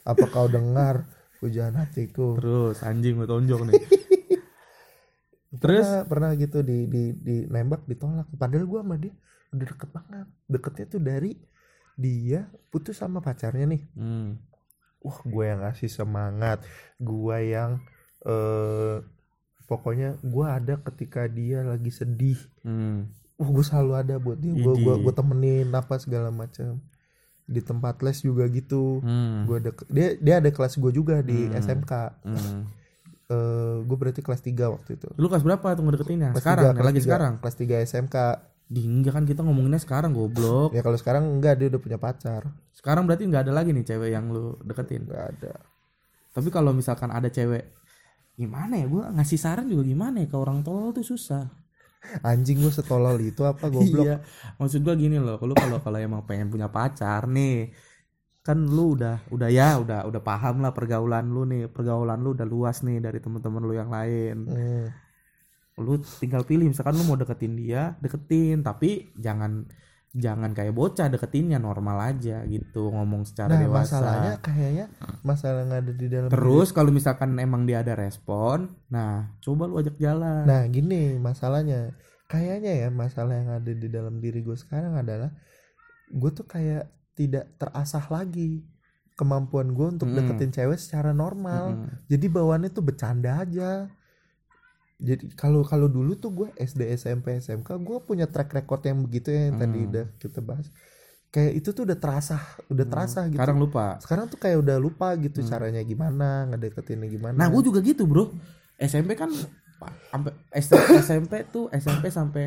Apa kau dengar? Pujaan hatiku. Terus anjing gue tonjok nih. Terus? pernah, pernah gitu di di di nembak ditolak. Padahal gua sama dia udah deket banget. Deketnya tuh dari dia putus sama pacarnya nih. Hmm. Wah gue yang ngasih semangat. Gue yang eh pokoknya gue ada ketika dia lagi sedih. Hmm. wah gue selalu ada buat dia. Gue gue gue temenin apa segala macam. Di tempat les juga gitu. Hmm. gue ada dia dia ada kelas gue juga di Hmm. SMK Hmm. eh gue berarti kelas 3 waktu itu. Lu kelas berapa tuh ngedeketinnya? Kelas sekarang tiga, yang kelas lagi tiga, sekarang? Kelas 3 SMK di enggak kan kita ngomonginnya sekarang goblok. Ya kalau sekarang enggak dia udah punya pacar. Sekarang berarti nggak ada lagi nih cewek yang lu deketin. Enggak ada. Tapi kalau misalkan ada cewek gimana ya? Gua ngasih saran juga gimana ya? Ke orang tolol tuh susah. Anjing gue setolol itu apa goblok? Iya, maksud gua gini loh, lu kalau kalau emang pengen punya pacar nih, kan lu udah udah ya udah udah paham lah pergaulan lu nih, pergaulan lu udah luas nih dari temen-temen lu yang lain. Hmm. Lu tinggal pilih, misalkan lu mau deketin dia, deketin, tapi jangan jangan kayak bocah deketinnya normal aja gitu, ngomong secara nah dewasa. masalahnya kayaknya masalah yang ada di dalam Terus kalau misalkan emang dia ada respon, nah coba lu ajak jalan. Nah gini masalahnya Kayaknya ya masalah yang ada di dalam diri gue sekarang adalah Gue tuh kayak tidak terasah lagi Kemampuan gue untuk deketin cewek secara normal Mm-mm. Jadi bawaannya tuh bercanda aja Jadi kalau kalau dulu tuh gue SD SMP SMK gue punya track record yang begitu ya yang tadi Hmm. udah kita bahas Kayak itu tuh udah terasa Udah terasa gitu Sekarang lupa. Sekarang tuh kayak udah lupa gitu Hmm. caranya gimana Ngedeketinnya gimana Nah, gue juga gitu, Bro. SMP kan pa- sampai SMP tuh SMP sampai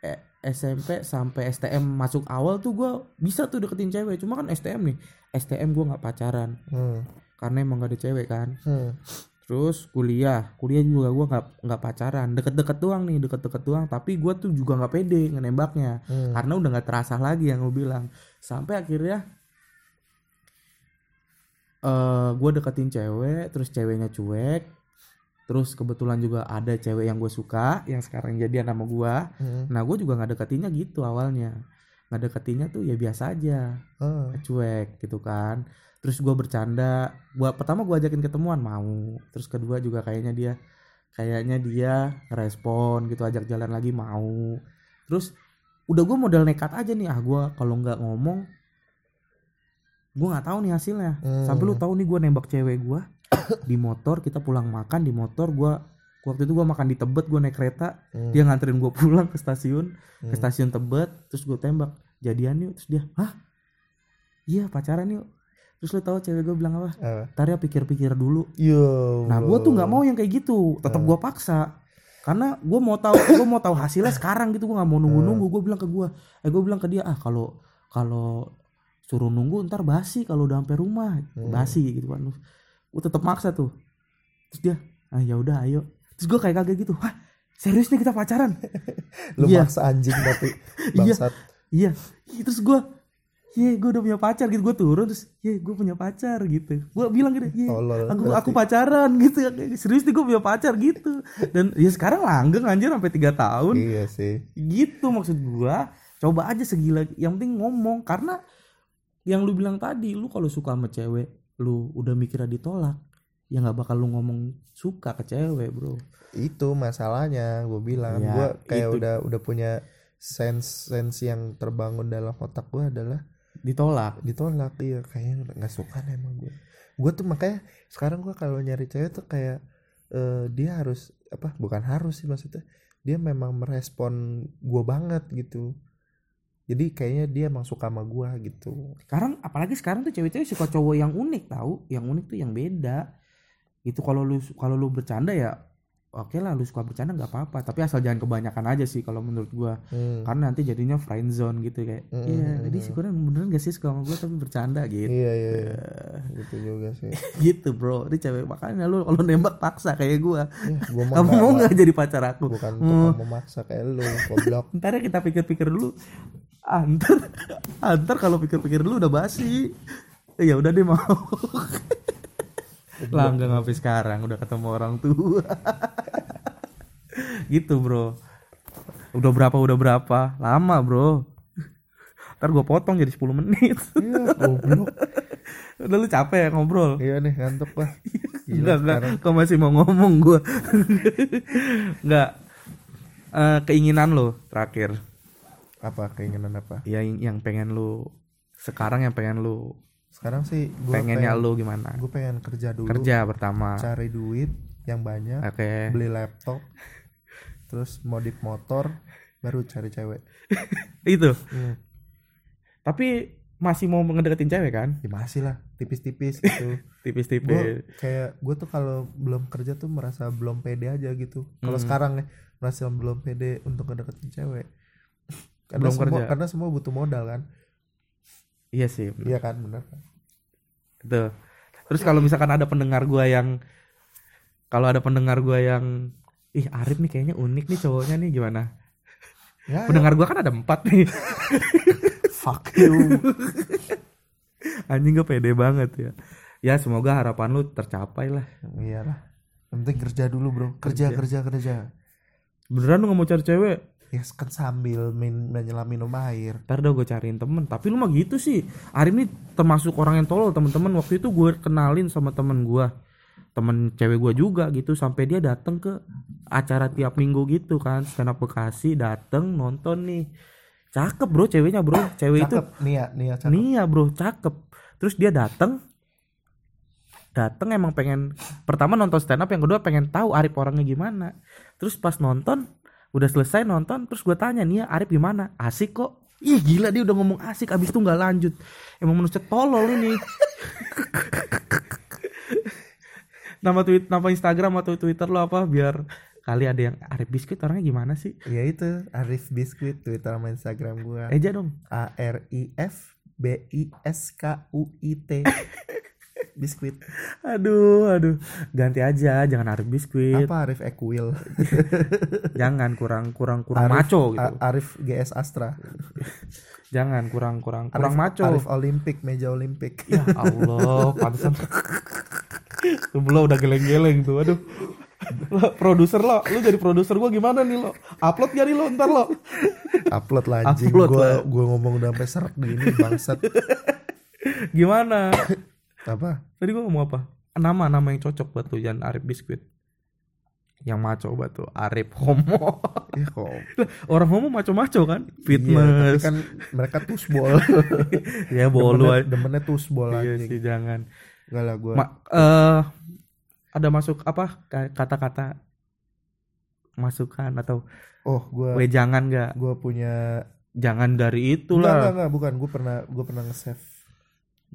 eh, SMP sampai STM masuk awal tuh gue bisa tuh deketin cewek. Cuma kan STM nih. STM gue nggak pacaran Hmm, karena emang gak ada cewek kan. hmm. Terus kuliah, kuliah juga gue nggak nggak pacaran, deket-deket doang nih, deket-deket doang. Tapi gue tuh juga nggak pede ngenembaknya, Hmm. karena udah nggak terasa lagi yang gue bilang. Sampai akhirnya eh gue deketin cewek, terus ceweknya cuek. Terus kebetulan juga ada cewek yang gue suka, yang sekarang jadian sama gue. Hmm. Nah gue juga nggak deketinnya gitu awalnya, nggak deketinnya tuh ya biasa aja Ah. cuek gitu kan terus gua bercanda. Gua pertama gua ajakin ketemuan mau. Terus kedua juga kayaknya dia kayaknya dia ngerespon gitu ajak jalan lagi mau. Terus udah gua modal nekat aja nih ah gua kalau nggak ngomong gua nggak tahu nih hasilnya. Hmm. sampai lu tahu nih gua nembak cewek gua di motor kita pulang makan di motor gua waktu itu gua makan di Tebet gua naik kereta Hmm. dia nganterin gua pulang ke stasiun ke Hmm. stasiun Tebet terus gue tembak jadian yuk. Terus dia hah? Iya pacaran yuk terus lu tahu cewek gue bilang apa? Ah. ntar ya pikir-pikir dulu. Yo. nah gue tuh nggak mau yang kayak gitu. Tetap gue paksa. Karena gue mau tahu gue mau tahu hasilnya sekarang gitu. Gue nggak mau nunggu-nunggu. Gue bilang ke gue eh gue bilang ke dia ah kalau kalau suruh nunggu ntar basi kalau udah sampai rumah. Hmm. basi gitu kan. Gue tetap maksa tuh. Terus dia ah ya udah ayo. Terus gue kayak kaget gitu. Hah serius nih kita pacaran? Lu Iya. maksa anjing tapi Iya. bangsat. iya. Ih, terus gue Iya, gue udah punya pacar gitu. Gue turun terus, iya, gue punya pacar gitu. Gue bilang gitu, Tolol aku aku pacaran gitu. Serius nih gue punya pacar gitu. Dan ya sekarang langgeng anjir sampai tiga tahun. Iya sih. Gitu maksud gue. Coba aja segila. Yang penting ngomong karena yang lu bilang tadi, lu kalau suka sama cewek, lu udah mikirnya ditolak, ya nggak bakal lu ngomong suka ke cewek, bro. Itu masalahnya gue bilang Ya, gue kayak itu. udah udah punya sense sense yang terbangun dalam otak gue adalah Ditolak. ditolak iya. Kayaknya nggak suka nih emang gue. Gue tuh makanya sekarang gue kalau nyari cewek tuh kayak eh, dia harus apa bukan harus sih maksudnya dia memang merespon gue banget gitu. Jadi kayaknya dia emang suka sama gue gitu. Sekarang apalagi sekarang tuh cewek-cewek suka cowok yang unik tahu yang unik tuh yang beda. Itu kalau lu kalau lu bercanda ya oke lah lu suka bercanda nggak apa-apa. Tapi asal jangan kebanyakan aja sih kalau menurut gua. Hmm. karena nanti jadinya friend zone gitu kayak Mm, iya mm, jadi mm. sih kurang beneran gak sih suka sama gua tapi bercanda gitu. Iya iya iya. Gitu juga sih. Gitu bro. Ini cewek makanya lu kalau nembak paksa kayak gua. Ya, gue mau kamu mau nggak jadi pacar aku? bukan Hmm. tukang memaksa kayak lu goblok. Ntar ya kita pikir-pikir dulu. Antar antar kalau pikir-pikir dulu udah basi. Ya udah deh mau langgeng sampai sekarang udah ketemu orang tua gitu bro udah berapa udah berapa lama bro ntar gue potong jadi 10 menit iya goblok Udah lu capek ya ngobrol. Iya nih ngantuk lah. Enggak, enggak. Kok masih mau ngomong gua? enggak. Eh, keinginan lo terakhir. Apa keinginan apa? Ya yang, yang pengen lu sekarang yang pengen lu Sekarang sih gue pengennya lu gimana? gue pengen kerja dulu, Kerja pertama. cari duit yang banyak, Oke. beli laptop, terus modif motor, baru cari cewek. Itu. Hmm. Tapi masih mau ngedeketin cewek kan? Ya masih lah, tipis-tipis gitu. Tipis-tipis. gue kayak gue tuh kalau belum kerja tuh merasa belum pede aja gitu. Kalau Hmm. sekarang nih merasa belum pede untuk ngedeketin cewek. Karena Belum semua, kerja. karena semua butuh modal kan. Iya sih. bener. Iya kan, benar kan? Gitu. Terus kalau misalkan ada pendengar gua yang kalau ada pendengar gua yang ih Arif nih kayaknya unik nih cowoknya nih gimana? Ya, Pendengar gua kan ada empat nih. fuck you. Anjing gak pede banget ya. Ya semoga harapan lu tercapai lah. Iyalah. Yang penting kerja dulu, Bro. Kerja, kerja, kerja. Beneran lu gak mau cari cewek? Ya kan sambil min menyelam minum air. Ntar dah gue cariin temen. Tapi lu mah gitu sih. Arif ini termasuk orang yang tolol teman-teman Waktu itu gue kenalin sama temen gue Temen cewek gue juga gitu. Sampai dia datang ke acara tiap minggu gitu kan. Stand up Bekasi dateng nonton nih. Cakep bro ceweknya bro. Cewek itu Cakep, Nia, Nia cakep. Nia bro cakep. Terus dia dateng. Dateng emang pengen Pertama nonton stand up Yang kedua pengen tahu Arif orangnya gimana. Terus pas nonton Udah selesai nonton Terus gue tanya Nia Arif gimana? Asik kok. Ih gila dia udah ngomong asik Abis itu nggak lanjut. Emang manusia tolol ini. Nama tweet Nama Instagram atau Twitter lo apa Biar kali ada yang Arif Biskuit orangnya gimana sih? Ya itu, Arif Biskuit Twitter sama Instagram gua. Eja dong. A R I F B I S K U I T. Biskuit. Aduh aduh Ganti aja Jangan Arif Biskuit Apa Arif Equil? Jangan kurang kurang kurang Arif, maco gitu. Arif GS Astra. Jangan kurang kurang Arif, kurang maco. Arif Olimpik, meja Olimpik. Ya Allah, pantesan. Sebelah udah geleng-geleng tuh. Aduh. Lo, produser lo, lu jadi produser gua gimana nih lo? Upload gak nih lo ntar lo? Upload lah anjing. Lah. gua ngomong udah sampai serak gini bangsat. Gimana? Apa? Tadi gua ngomong apa? Nama nama yang cocok buat lu jangan Arif Biskuit. Yang maco buat tuh Arif Homo. Ya kok. Orang homo maco-maco kan? Iya, Fitness. kan mereka tusbol. ya bolu demennya, aja. demennya tusbol Iya anjing. sih jangan. Enggak lah gua. Ma- eh ada masuk apa ka- kata-kata masukan atau oh, gua we jangan nggak gua punya jangan dari Enggak, enggak, itulah enggak, bukan. Gua pernah gua pernah nge-save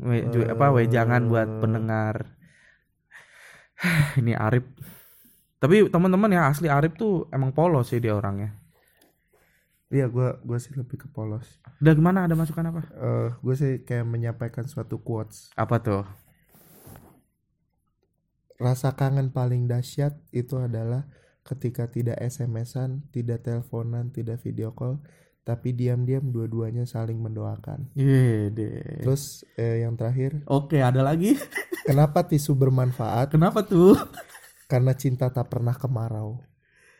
we, ju- apa we jangan buat Eh. pendengar. Ini Arif. Tapi teman-teman yang asli Arif tuh emang polos sih dia orangnya. Iya, gua gua sih lebih ke polos. udah gimana? Ada masukan apa? Eh gue sih kayak menyampaikan suatu quotes. Apa tuh? Rasa kangen paling dahsyat itu adalah ketika tidak SMS-an, tidak teleponan, tidak video call, tapi diam-diam dua-duanya saling mendoakan. iya deh Terus eh, yang terakhir, oke ada lagi kenapa tisu bermanfaat? kenapa tuh Karena cinta tak pernah kemarau.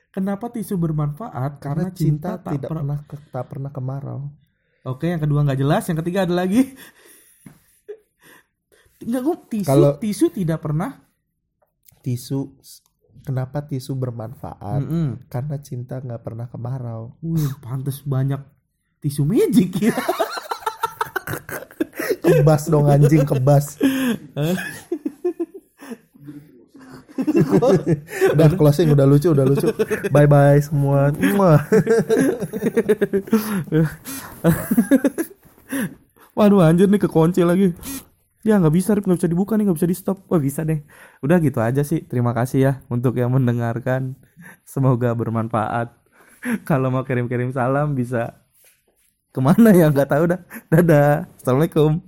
kenapa tisu bermanfaat Karena, karena, cinta, cinta, tak tidak per- pernah ke- tak pernah kemarau. Oke, yang kedua nggak jelas, yang ketiga ada lagi. Enggak, gue tisu, Kalau- tisu tidak pernah. Tisu, kenapa tisu bermanfaat? Mm-mm. Karena cinta nggak pernah kemarau. Wih, pantes banyak tisu magic ya. Kebas dong anjing, kebas. udah closing udah lucu udah lucu bye bye semua. Waduh, anjir nih kekunci lagi. Ya nggak bisa, nggak bisa dibuka nih, nggak bisa di stop. Wah bisa deh. Udah gitu aja sih. Terima kasih ya untuk yang mendengarkan. Semoga bermanfaat. Kalau mau kirim-kirim salam bisa ke mana ya nggak tahu dah. Dadah. Assalamualaikum.